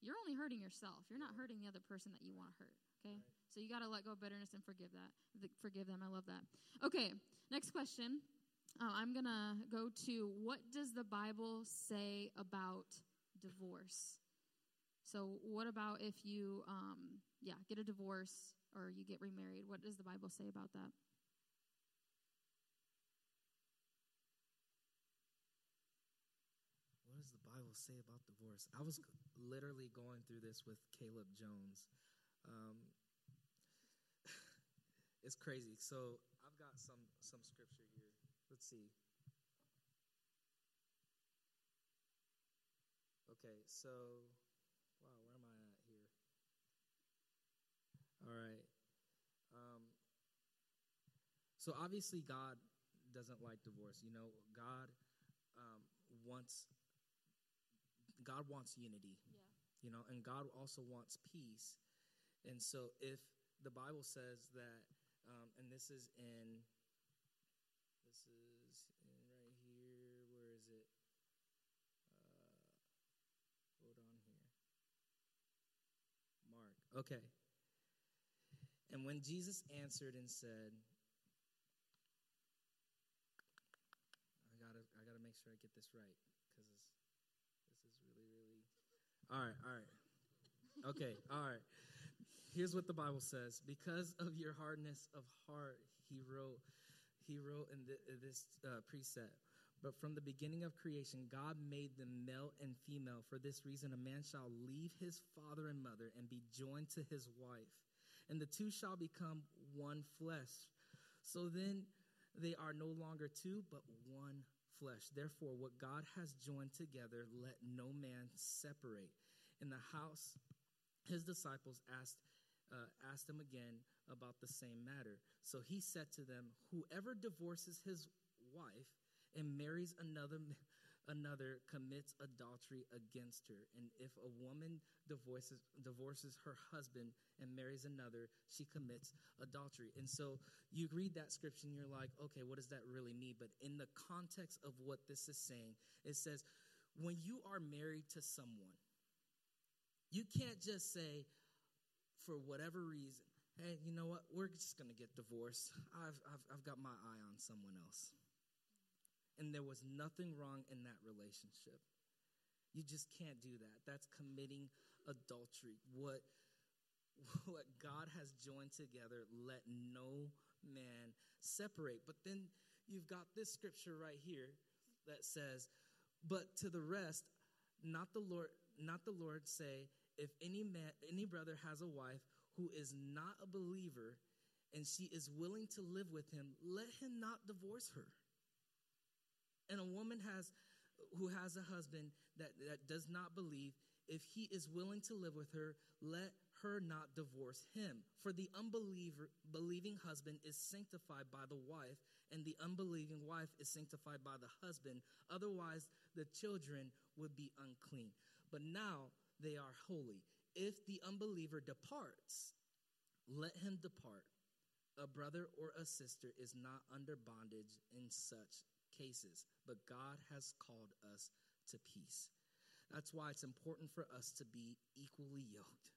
you're only hurting yourself. You're not hurting the other person that you want to hurt. Okay? So you got to let go of bitterness and forgive that. Th- Forgive them. I love that. Okay, next question. Uh, I'm going to go to what does the Bible say about divorce? So, what about if you, um, yeah, get a divorce or you get remarried? What does the Bible say about that? What does the Bible say about divorce? I was literally going through this with Caleb Jones. Um, it's crazy. So I've got some some scripture here. Let's see. Okay, so wow, where am I at here? All right. Um, so obviously, God doesn't like divorce. You know, God um, wants God wants unity. Yeah. You know, and God also wants peace. And so if the Bible says that um, and this is in this is in right here, where is it? Uh, hold on here. Mark. Okay. And when Jesus answered and said, I gotta, I gotta make sure I get this right because this is really, really. All right, all right. Okay, all right. Here's what the Bible says: Because of your hardness of heart, he wrote, he wrote in thi- this uh, precept. But from the beginning of creation, God made them male and female. For this reason, a man shall leave his father and mother and be joined to his wife, and the two shall become one flesh. So then they are no longer two, but one flesh. Therefore, what God has joined together, let no man separate. In the house, his disciples asked, uh, asked him again about the same matter. So he said to them, Whoever divorces his wife and marries another another commits adultery against her. And if a woman divorces divorces her husband and marries another she commits adultery. And so you read that scripture and you're like okay what does that really mean? But in the context of what this is saying it says when you are married to someone you can't just say for whatever reason hey you know what? We're just going to get divorced. I've, I've, I've got my eye on someone else and there was nothing wrong in that relationship. You just can't do that. That's committing adultery. What what God has joined together, let no man separate. But then you've got this scripture right here that says, "But to the rest, not the Lord, not the Lord say, if any man, any brother has a wife who is not a believer, and she is willing to live with him, let him not divorce her. And a woman has who has a husband that, that does not believe, if he is willing to live with her, let her not divorce him. For the unbeliever believing husband is sanctified by the wife, and the unbelieving wife is sanctified by the husband. Otherwise, the children would be unclean. But now they are holy. If the unbeliever departs, let him depart. A brother or a sister is not under bondage in such cases, but God has called us to peace. That's why it's important for us to be equally yoked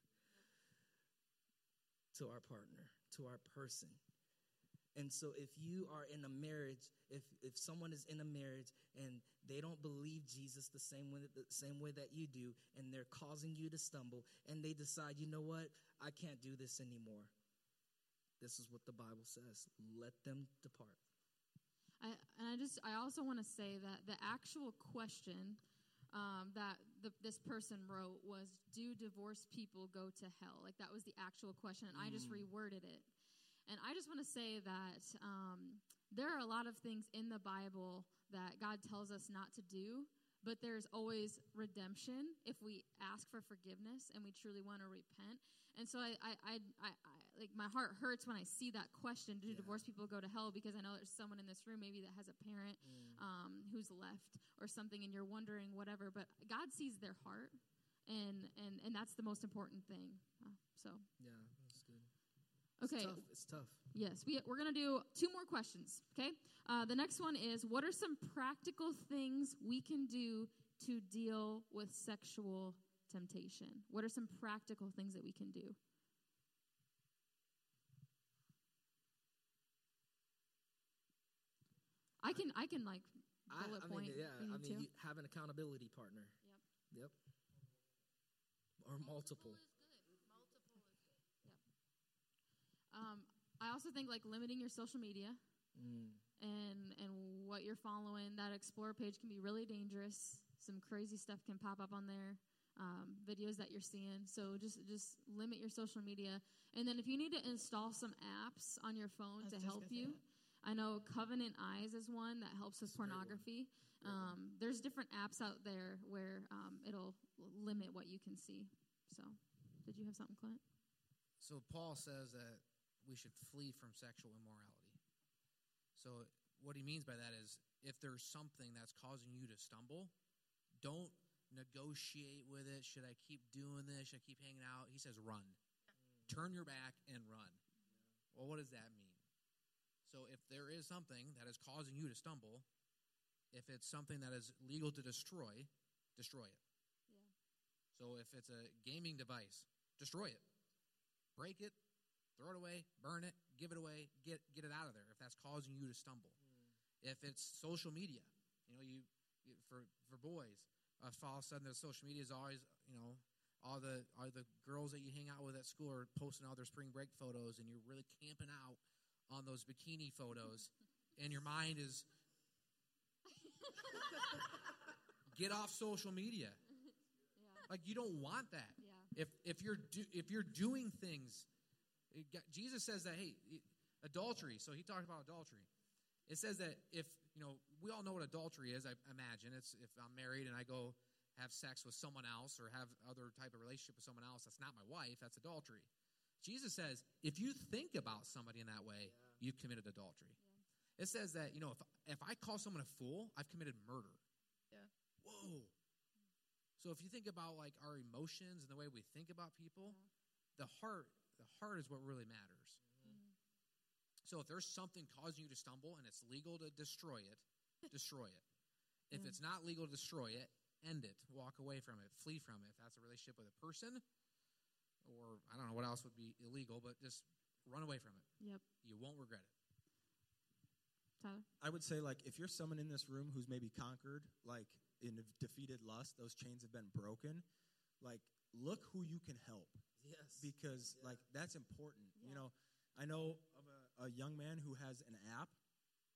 to our partner, to our person. And so if you are in a marriage, if if someone is in a marriage and they don't believe Jesus the same way the same way that you do and they're causing you to stumble and they decide, "You know what? I can't do this anymore." This is what the Bible says. Let them depart. I, and I just, I also want to say that the actual question um, that the, this person wrote was, "Do divorced people go to hell?" Like that was the actual question, and I just reworded it. And I just want to say that um, there are a lot of things in the Bible that God tells us not to do, but there's always redemption if we ask for forgiveness and we truly want to repent. And so I, I, I, I, like my heart hurts when I see that question: Do Yeah. divorced people go to hell? Because I know there's someone in this room maybe that has a parent um, who's left or something, and you're wondering whatever. But God sees their heart, and and and that's the most important thing. Uh, so Yeah, that's good. okay, It's tough. It's tough. Yes, we, we're going to do two more questions, okay? Uh, the next one is What are some practical things we can do to deal with sexual temptation? What are some practical things that we can do? I can, I can like bullet I point. mean, yeah, I mean, to. you have an accountability partner. Yep. Yep. Or multiple. Um, I also think like limiting your social media Mm. and and what you're following. That explore page can be really dangerous. Some crazy stuff can pop up on there. Um, videos that you're seeing. So just just limit your social media. And then if you need to install some apps on your phone to help you, I know Covenant Eyes is one that helps with pornography. Um, there's different apps out there where um, it'll limit what you can see. So, did you have something, Clint? So Paul says that we should flee from sexual immorality. So what he means by that is if there's something that's causing you to stumble, don't negotiate with it. Should I keep doing this? Should I keep hanging out? He says run. Turn your back and run. Well, what does that mean? So if there is something that is causing you to stumble, if it's something that is legal to destroy, destroy it. Yeah. So if it's a gaming device, destroy it. Break it, throw it away, burn it, give it away, get get it out of there if that's causing you to stumble. Hmm. If it's social media, you know, you, you for for boys, uh, all of a sudden the social media is always, you know, all the all the girls that you hang out with at school are posting all their spring break photos, and you're really camping out on those bikini photos, and your mind is get off social media. Like you don't want that. Yeah. If if you're do, if you're doing things, got- Jesus says that hey, adultery. So he talked about adultery. It says that if you know, we all know what adultery is. I imagine it's if I'm married and I go have sex with someone else or have other type of relationship with someone else that's not my wife. That's adultery. Jesus says if you think about somebody in that way, you've committed adultery. It says that you know if if I call someone a fool, I've committed murder. Yeah. Whoa. So if you think about like our emotions and the way we think about people, uh-huh. the heart, the heart is what really matters. So if there's something causing you to stumble and it's legal to destroy it, destroy it. If it's not legal to destroy it, end it. Walk away from it. Flee from it. If that's a relationship with a person, or I don't know what else would be illegal, but just run away from it. Yep. You won't regret it. Tyler? I would say, like, if you're someone in this room who's maybe conquered, like, in a defeated lust, those chains have been broken, like, look who you can help. Yes. Because, like, that's important. You know, I know of a, young man who has an app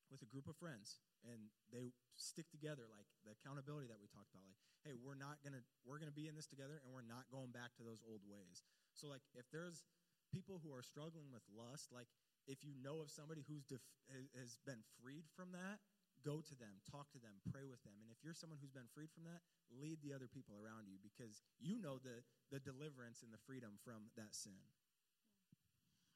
with a group of friends, and they stick together, like, the accountability that we talked about. Like, hey, we're not to, we're to be in this together, and we're not going back to those old ways. So, like, if there's people who are struggling with lust, like, if you know of somebody who's def- has been freed from that, go to them, talk to them, pray with them. And if you're someone who's been freed from that, lead the other people around you because you know the, the deliverance and the freedom from that sin.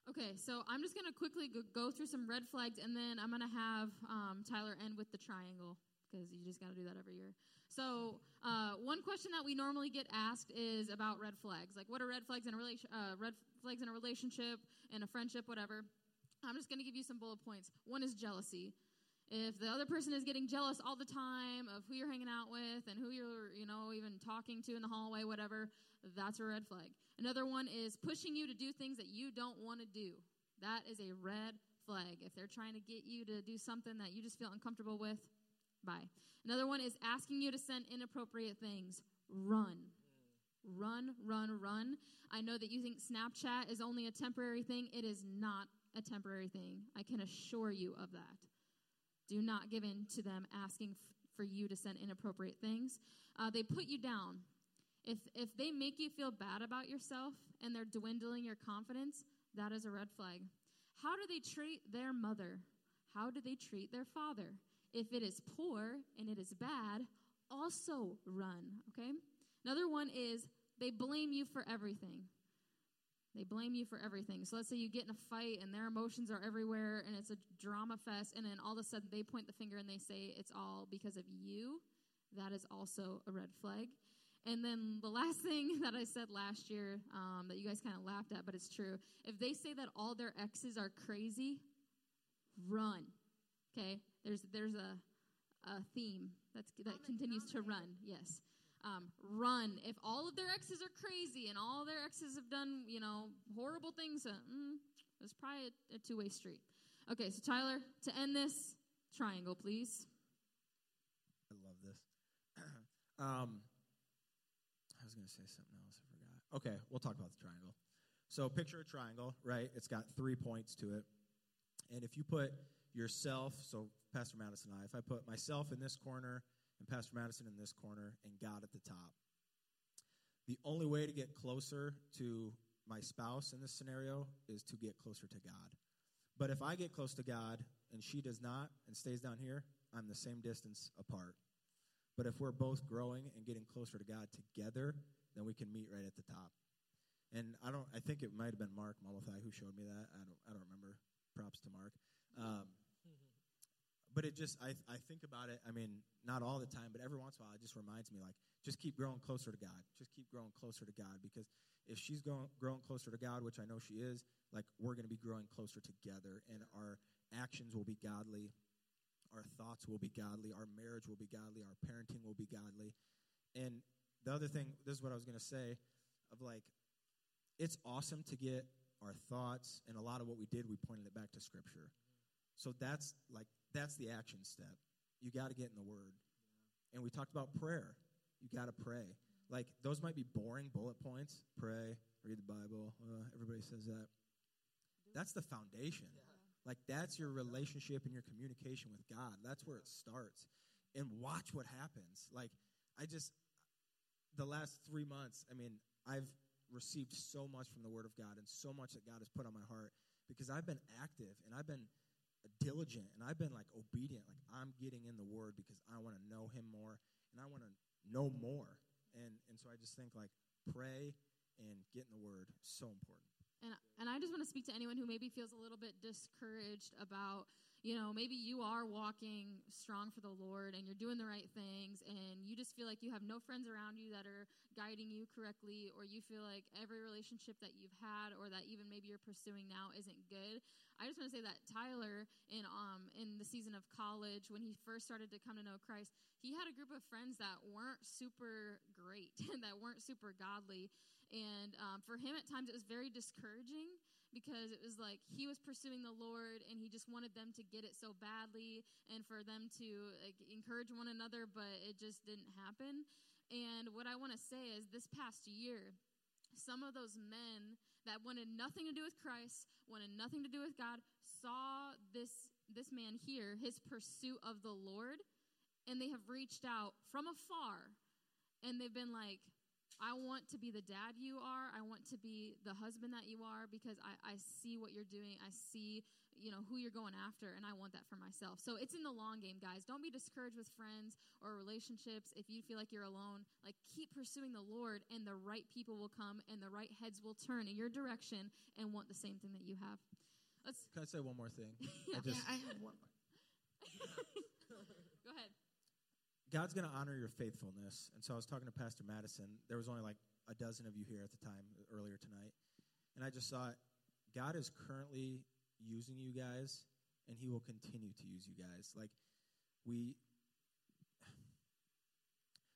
Okay, so I'm just going to quickly go through some red flags, and then I'm going to have um, Tyler end with the triangle because you just got to do that every year. So, uh, one question that we normally get asked is about red flags. Like, what are red flags in a relation, uh, red flags in a relationship, in a friendship, whatever. I'm just going to give you some bullet points. One is jealousy. If the other person is getting jealous all the time of who you're hanging out with and who you're, you know, even talking to in the hallway, whatever, that's a red flag. Another one is pushing you to do things that you don't want to do. That is a red flag. If they're trying to get you to do something that you just feel uncomfortable with, bye. Another one is asking you to send inappropriate things. Run. Run, run, run. I know that you think Snapchat is only a temporary thing. It is not a temporary thing. I can assure you of that. Do not give in to them asking f- for you to send inappropriate things. Uh, they put you down. If, if they make you feel bad about yourself and they're dwindling your confidence, that is a red flag. How do they treat their mother? How do they treat their father? If it is poor and it is bad, also run, okay? Another one is they blame you for everything. They blame you for everything. So let's say you get in a fight and their emotions are everywhere and it's a drama fest, and then all of a sudden they point the finger and they say it's all because of you. That is also a red flag. And then the last thing that I said last year um, that you guys kind of laughed at, but it's true. If they say that all their exes are crazy, run. Okay? There's there's a, a theme that's, that continues to run. Yes um, run. If all of their exes are crazy and all their exes have done, you know, horrible things, uh, mm, it's probably a, a two way street. Okay, so Tyler, to end this, triangle, please. I love this. um, I was going to say something else. I forgot. Okay, we'll talk about the triangle. So picture a triangle, right? It's got three points to it. And if you put yourself, so Pastor Madison and I, if I put myself in this corner and Pastor Madison in this corner, and God at the top. The only way to get closer to my spouse in this scenario is to get closer to God. But if I get close to God and she does not and stays down here, I'm the same distance apart. But if we're both growing and getting closer to God together, then we can meet right at the top. And I don't. I think it might have been Mark Mullathai who showed me that. I don't. I don't remember. Props to Mark. Um, but it just I, I think about it i mean not all the time but every once in a while it just reminds me like just keep growing closer to god. Just keep growing closer to god because if she's growing, growing closer to god which i know she is like we're going to be growing closer together and our actions will be godly our thoughts will be godly our marriage will be godly our parenting will be godly. And the other thing this is what i was going to say of like it's awesome to get our thoughts and a lot of what we did we pointed it back to scripture. So that's like that's the action step. You got to get in the Word. And we talked about prayer. You got to pray. Like, those might be boring bullet points pray, read the Bible. Uh, everybody says that. That's the foundation. Like, that's your relationship and your communication with God. That's where it starts. And watch what happens. Like, I just, the last three months, I mean, I've received so much from the Word of God and so much that God has put on my heart because I've been active and I've been diligent and I've been like obedient. Like I'm getting in the word because I want to know him more and I want to know more. And and so I just think like pray and get in the word so important. And and I just want to speak to anyone who maybe feels a little bit discouraged about you know, maybe you are walking strong for the Lord and you're doing the right things and you just feel like you have no friends around you that are guiding you correctly or you feel like every relationship that you've had or that even maybe you're pursuing now isn't good. I just want to say that Tyler in um in the season of college when he first started to come to know Christ, he had a group of friends that weren't super great and that weren't super godly and um, for him at times it was very discouraging because it was like he was pursuing the Lord and he just wanted them to get it so badly and for them to like, encourage one another, but it just didn't happen. And what I want to say is this past year, some of those men that wanted nothing to do with Christ, wanted nothing to do with God, saw this this man here, his pursuit of the Lord, and they have reached out from afar and they've been like, I want to be the dad you are. I want to be the husband that you are because I, I see what you're doing. I see, you know, who you're going after, and I want that for myself. So it's in the long game, guys. Don't be discouraged with friends or relationships if you feel like you're alone. Like, keep pursuing the Lord, and the right people will come, and the right heads will turn in your direction and want the same thing that you have. Let's Can I say one more thing? Yeah. I just, yeah, I have one more. God's going to honor your faithfulness. And so I was talking to Pastor Madison. There was only like a dozen of you here at the time earlier tonight. And I just thought, God is currently using you guys, and He will continue to use you guys. Like, we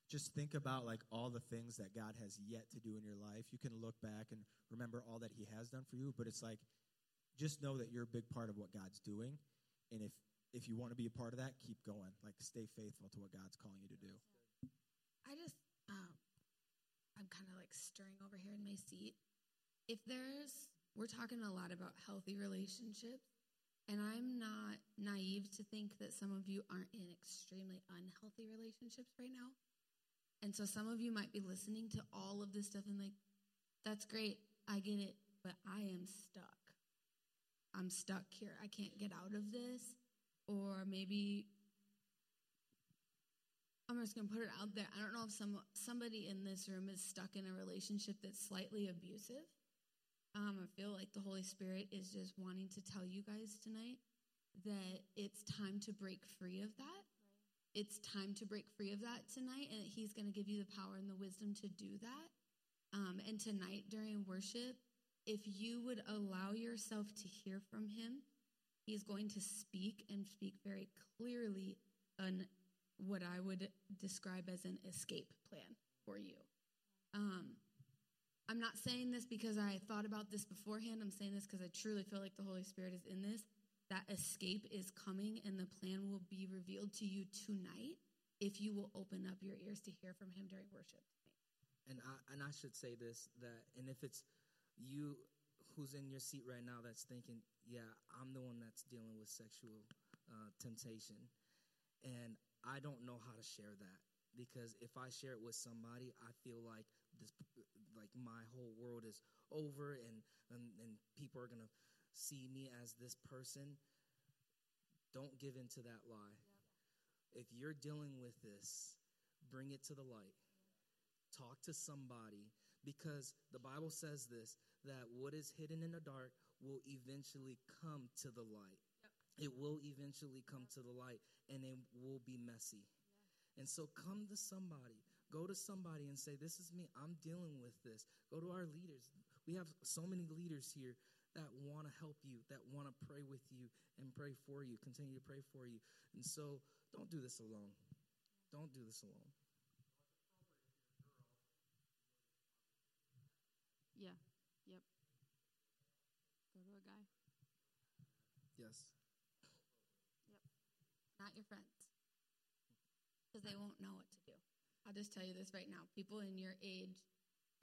just think about like all the things that God has yet to do in your life. You can look back and remember all that He has done for you, but it's like, just know that you're a big part of what God's doing. And if if you want to be a part of that, keep going. Like, stay faithful to what God's calling you to do. I just, um, I'm kind of like stirring over here in my seat. If there's, we're talking a lot about healthy relationships, and I'm not naive to think that some of you aren't in extremely unhealthy relationships right now. And so some of you might be listening to all of this stuff and like, that's great. I get it, but I am stuck. I'm stuck here. I can't get out of this. Or maybe I'm just gonna put it out there. I don't know if some somebody in this room is stuck in a relationship that's slightly abusive. Um, I feel like the Holy Spirit is just wanting to tell you guys tonight that it's time to break free of that. It's time to break free of that tonight, and He's going to give you the power and the wisdom to do that. Um, and tonight during worship, if you would allow yourself to hear from Him, He's going to speak and speak very clearly on what I would describe as an escape plan for you. Um, I'm not saying this because I thought about this beforehand. I'm saying this because I truly feel like the Holy Spirit is in this. That escape is coming, and the plan will be revealed to you tonight if you will open up your ears to hear from Him during worship. And I and I should say this that and if it's you who's in your seat right now that's thinking, yeah, I'm the one that's dealing with sexual uh, temptation, and I don't know how to share that because if I share it with somebody, I feel like this, like my whole world is over, and and, and people are gonna see me as this person. Don't give in to that lie. If you're dealing with this, bring it to the light. Talk to somebody because the Bible says this that what is hidden in the dark will eventually come to the light. It will eventually come to the light and it will be messy. And so come to somebody. Go to somebody and say, This is me. I'm dealing with this. Go to our leaders. We have so many leaders here that want to help you, that want to pray with you and pray for you, continue to pray for you. And so don't do this alone. Don't do this alone. Yeah. Yep. Go to a guy. Yes. Yep. not your friends because they won't know what to do. I'll just tell you this right now. People in your age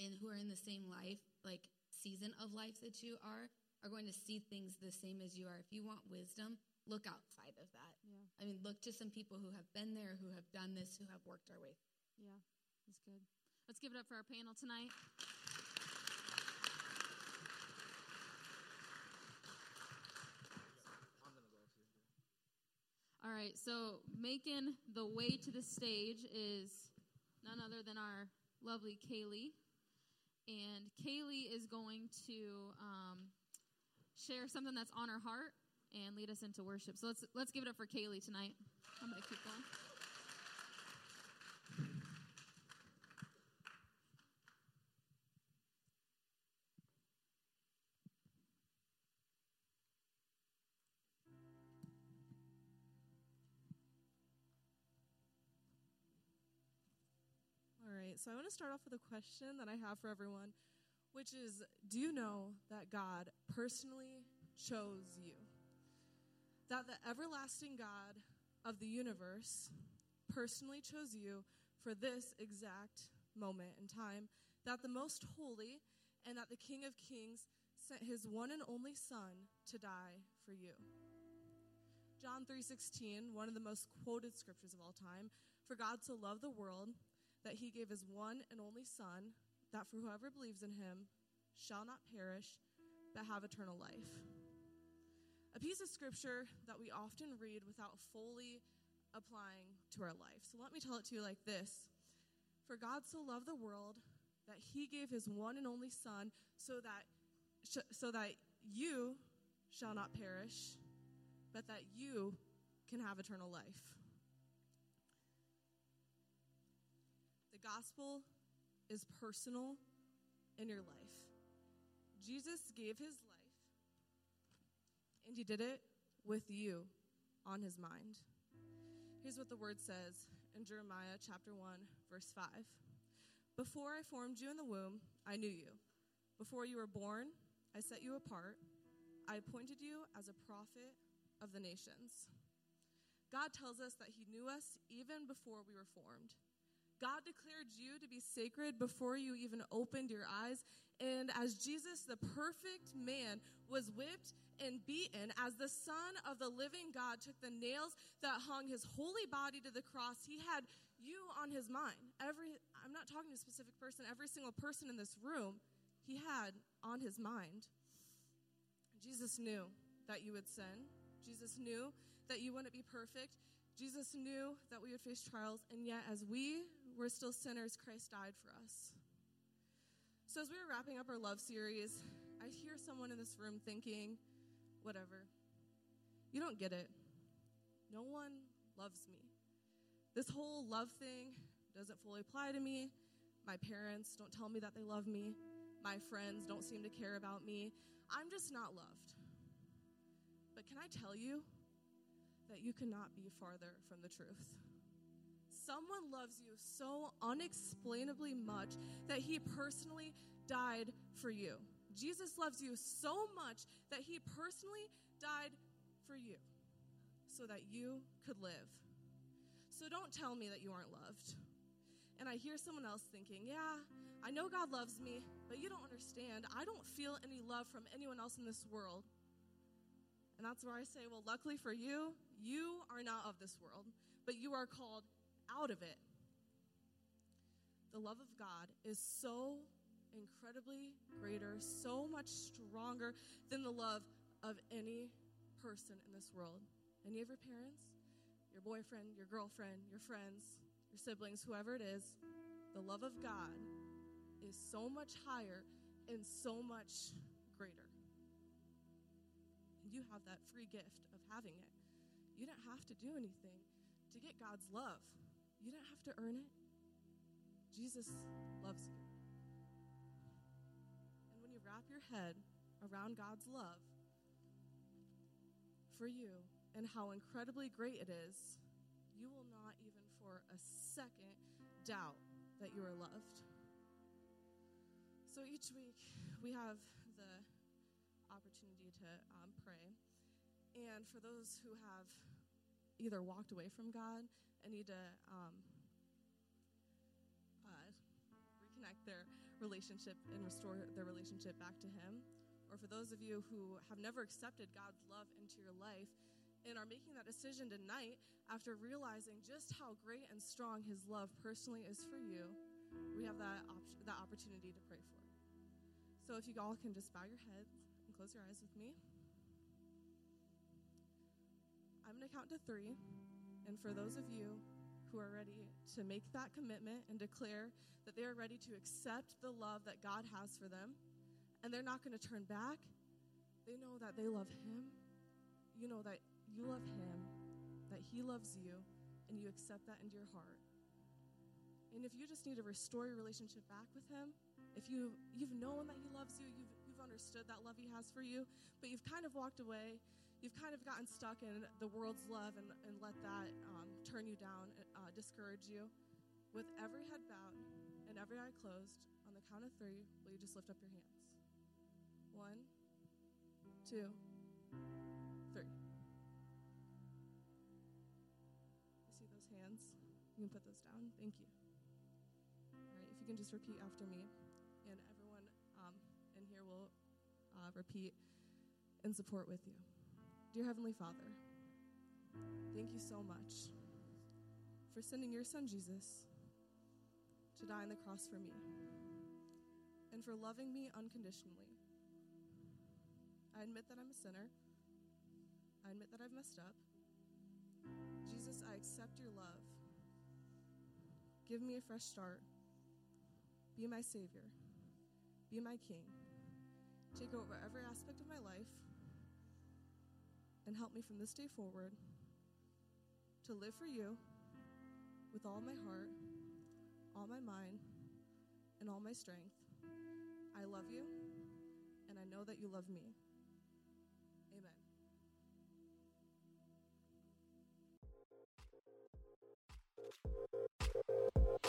and who are in the same life, like season of life that you are, are going to see things the same as you are. If you want wisdom, look outside of that. Yeah. I mean, look to some people who have been there, who have done this, who have worked our way. Yeah. That's good. Let's give it up for our panel tonight. All right, so making the way to the stage is none other than our lovely Kaylee. And Kaylee is going to um, share something that's on her heart and lead us into worship. So let's let's give it up for Kaylee tonight. I'm to keep going. So I want to start off with a question that I have for everyone, which is Do you know that God personally chose you? That the everlasting God of the universe personally chose you for this exact moment in time, that the most holy and that the King of Kings sent his one and only son to die for you. John 3:16, one of the most quoted scriptures of all time, for God to love the world that he gave his one and only son that for whoever believes in him shall not perish, but have eternal life. A piece of scripture that we often read without fully applying to our life. So let me tell it to you like this For God so loved the world that he gave his one and only Son so that, so that you shall not perish, but that you can have eternal life. Gospel is personal in your life. Jesus gave his life, and he did it with you on his mind. Here's what the word says in Jeremiah chapter 1, verse 5. Before I formed you in the womb, I knew you. Before you were born, I set you apart. I appointed you as a prophet of the nations. God tells us that He knew us even before we were formed. God declared you to be sacred before you even opened your eyes. And as Jesus, the perfect man, was whipped and beaten, as the Son of the living God took the nails that hung his holy body to the cross, he had you on his mind. Every, I'm not talking to a specific person, every single person in this room, he had on his mind. Jesus knew that you would sin. Jesus knew that you wouldn't be perfect. Jesus knew that we would face trials, and yet, as we were still sinners, Christ died for us. So, as we were wrapping up our love series, I hear someone in this room thinking, whatever, you don't get it. No one loves me. This whole love thing doesn't fully apply to me. My parents don't tell me that they love me. My friends don't seem to care about me. I'm just not loved. But can I tell you that you cannot be farther from the truth? Someone loves you so unexplainably much that he personally died for you. Jesus loves you so much that he personally died for you so that you could live. So don't tell me that you aren't loved. And I hear someone else thinking, yeah, I know God loves me, but you don't understand. I don't feel any love from anyone else in this world. And that's where I say, well, luckily for you, you are not of this world, but you are called out of it. The love of God is so incredibly greater, so much stronger than the love of any person in this world. Any of your parents, your boyfriend, your girlfriend, your friends, your siblings, whoever it is, the love of God is so much higher and so much greater. And you have that free gift of having it. You don't have to do anything to get God's love, you don't have to earn it. Jesus loves you. And when you wrap your head around God's love for you and how incredibly great it is, you will not even for a second doubt that you are loved. So each week we have the opportunity to um, pray. And for those who have either walked away from God and need to um, uh, reconnect their relationship and restore their relationship back to Him, or for those of you who have never accepted God's love into your life and are making that decision tonight after realizing just how great and strong His love personally is for you, we have that, op- that opportunity to pray for. So if you all can just bow your heads and close your eyes with me. I'm going to count to three. And for those of you who are ready to make that commitment and declare that they are ready to accept the love that God has for them, and they're not going to turn back, they know that they love Him. You know that you love Him, that He loves you, and you accept that into your heart. And if you just need to restore your relationship back with Him, if you, you've known that He loves you, you've, you've understood that love He has for you, but you've kind of walked away, you've kind of gotten stuck in the world's love and, and let that um, turn you down, uh, discourage you, with every head bowed and every eye closed, on the count of three, will you just lift up your hands? One, two, three. You see those hands. You can put those down. Thank you. All right, if you can just repeat after me, and everyone um, in here will uh, repeat in support with you. Dear Heavenly Father, thank you so much for sending your son Jesus to die on the cross for me. and for loving me unconditionally. I admit that I'm a sinner. I admit that I've messed up. Jesus, I accept your love. Give me a fresh start. Be my Savior. Be my King. Take over every aspect of my life and help me from this day forward to live for you with all my heart, all my mind, and all my strength. I love you, and I know that you love me. Amen.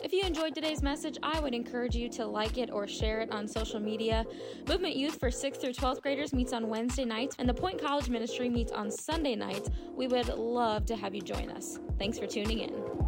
If you enjoyed today's message, I would encourage you to like it or share it on social media. Movement Youth for 6th through 12th graders meets on Wednesday nights, and the Point College Ministry meets on Sunday nights. We would love to have you join us. Thanks for tuning in.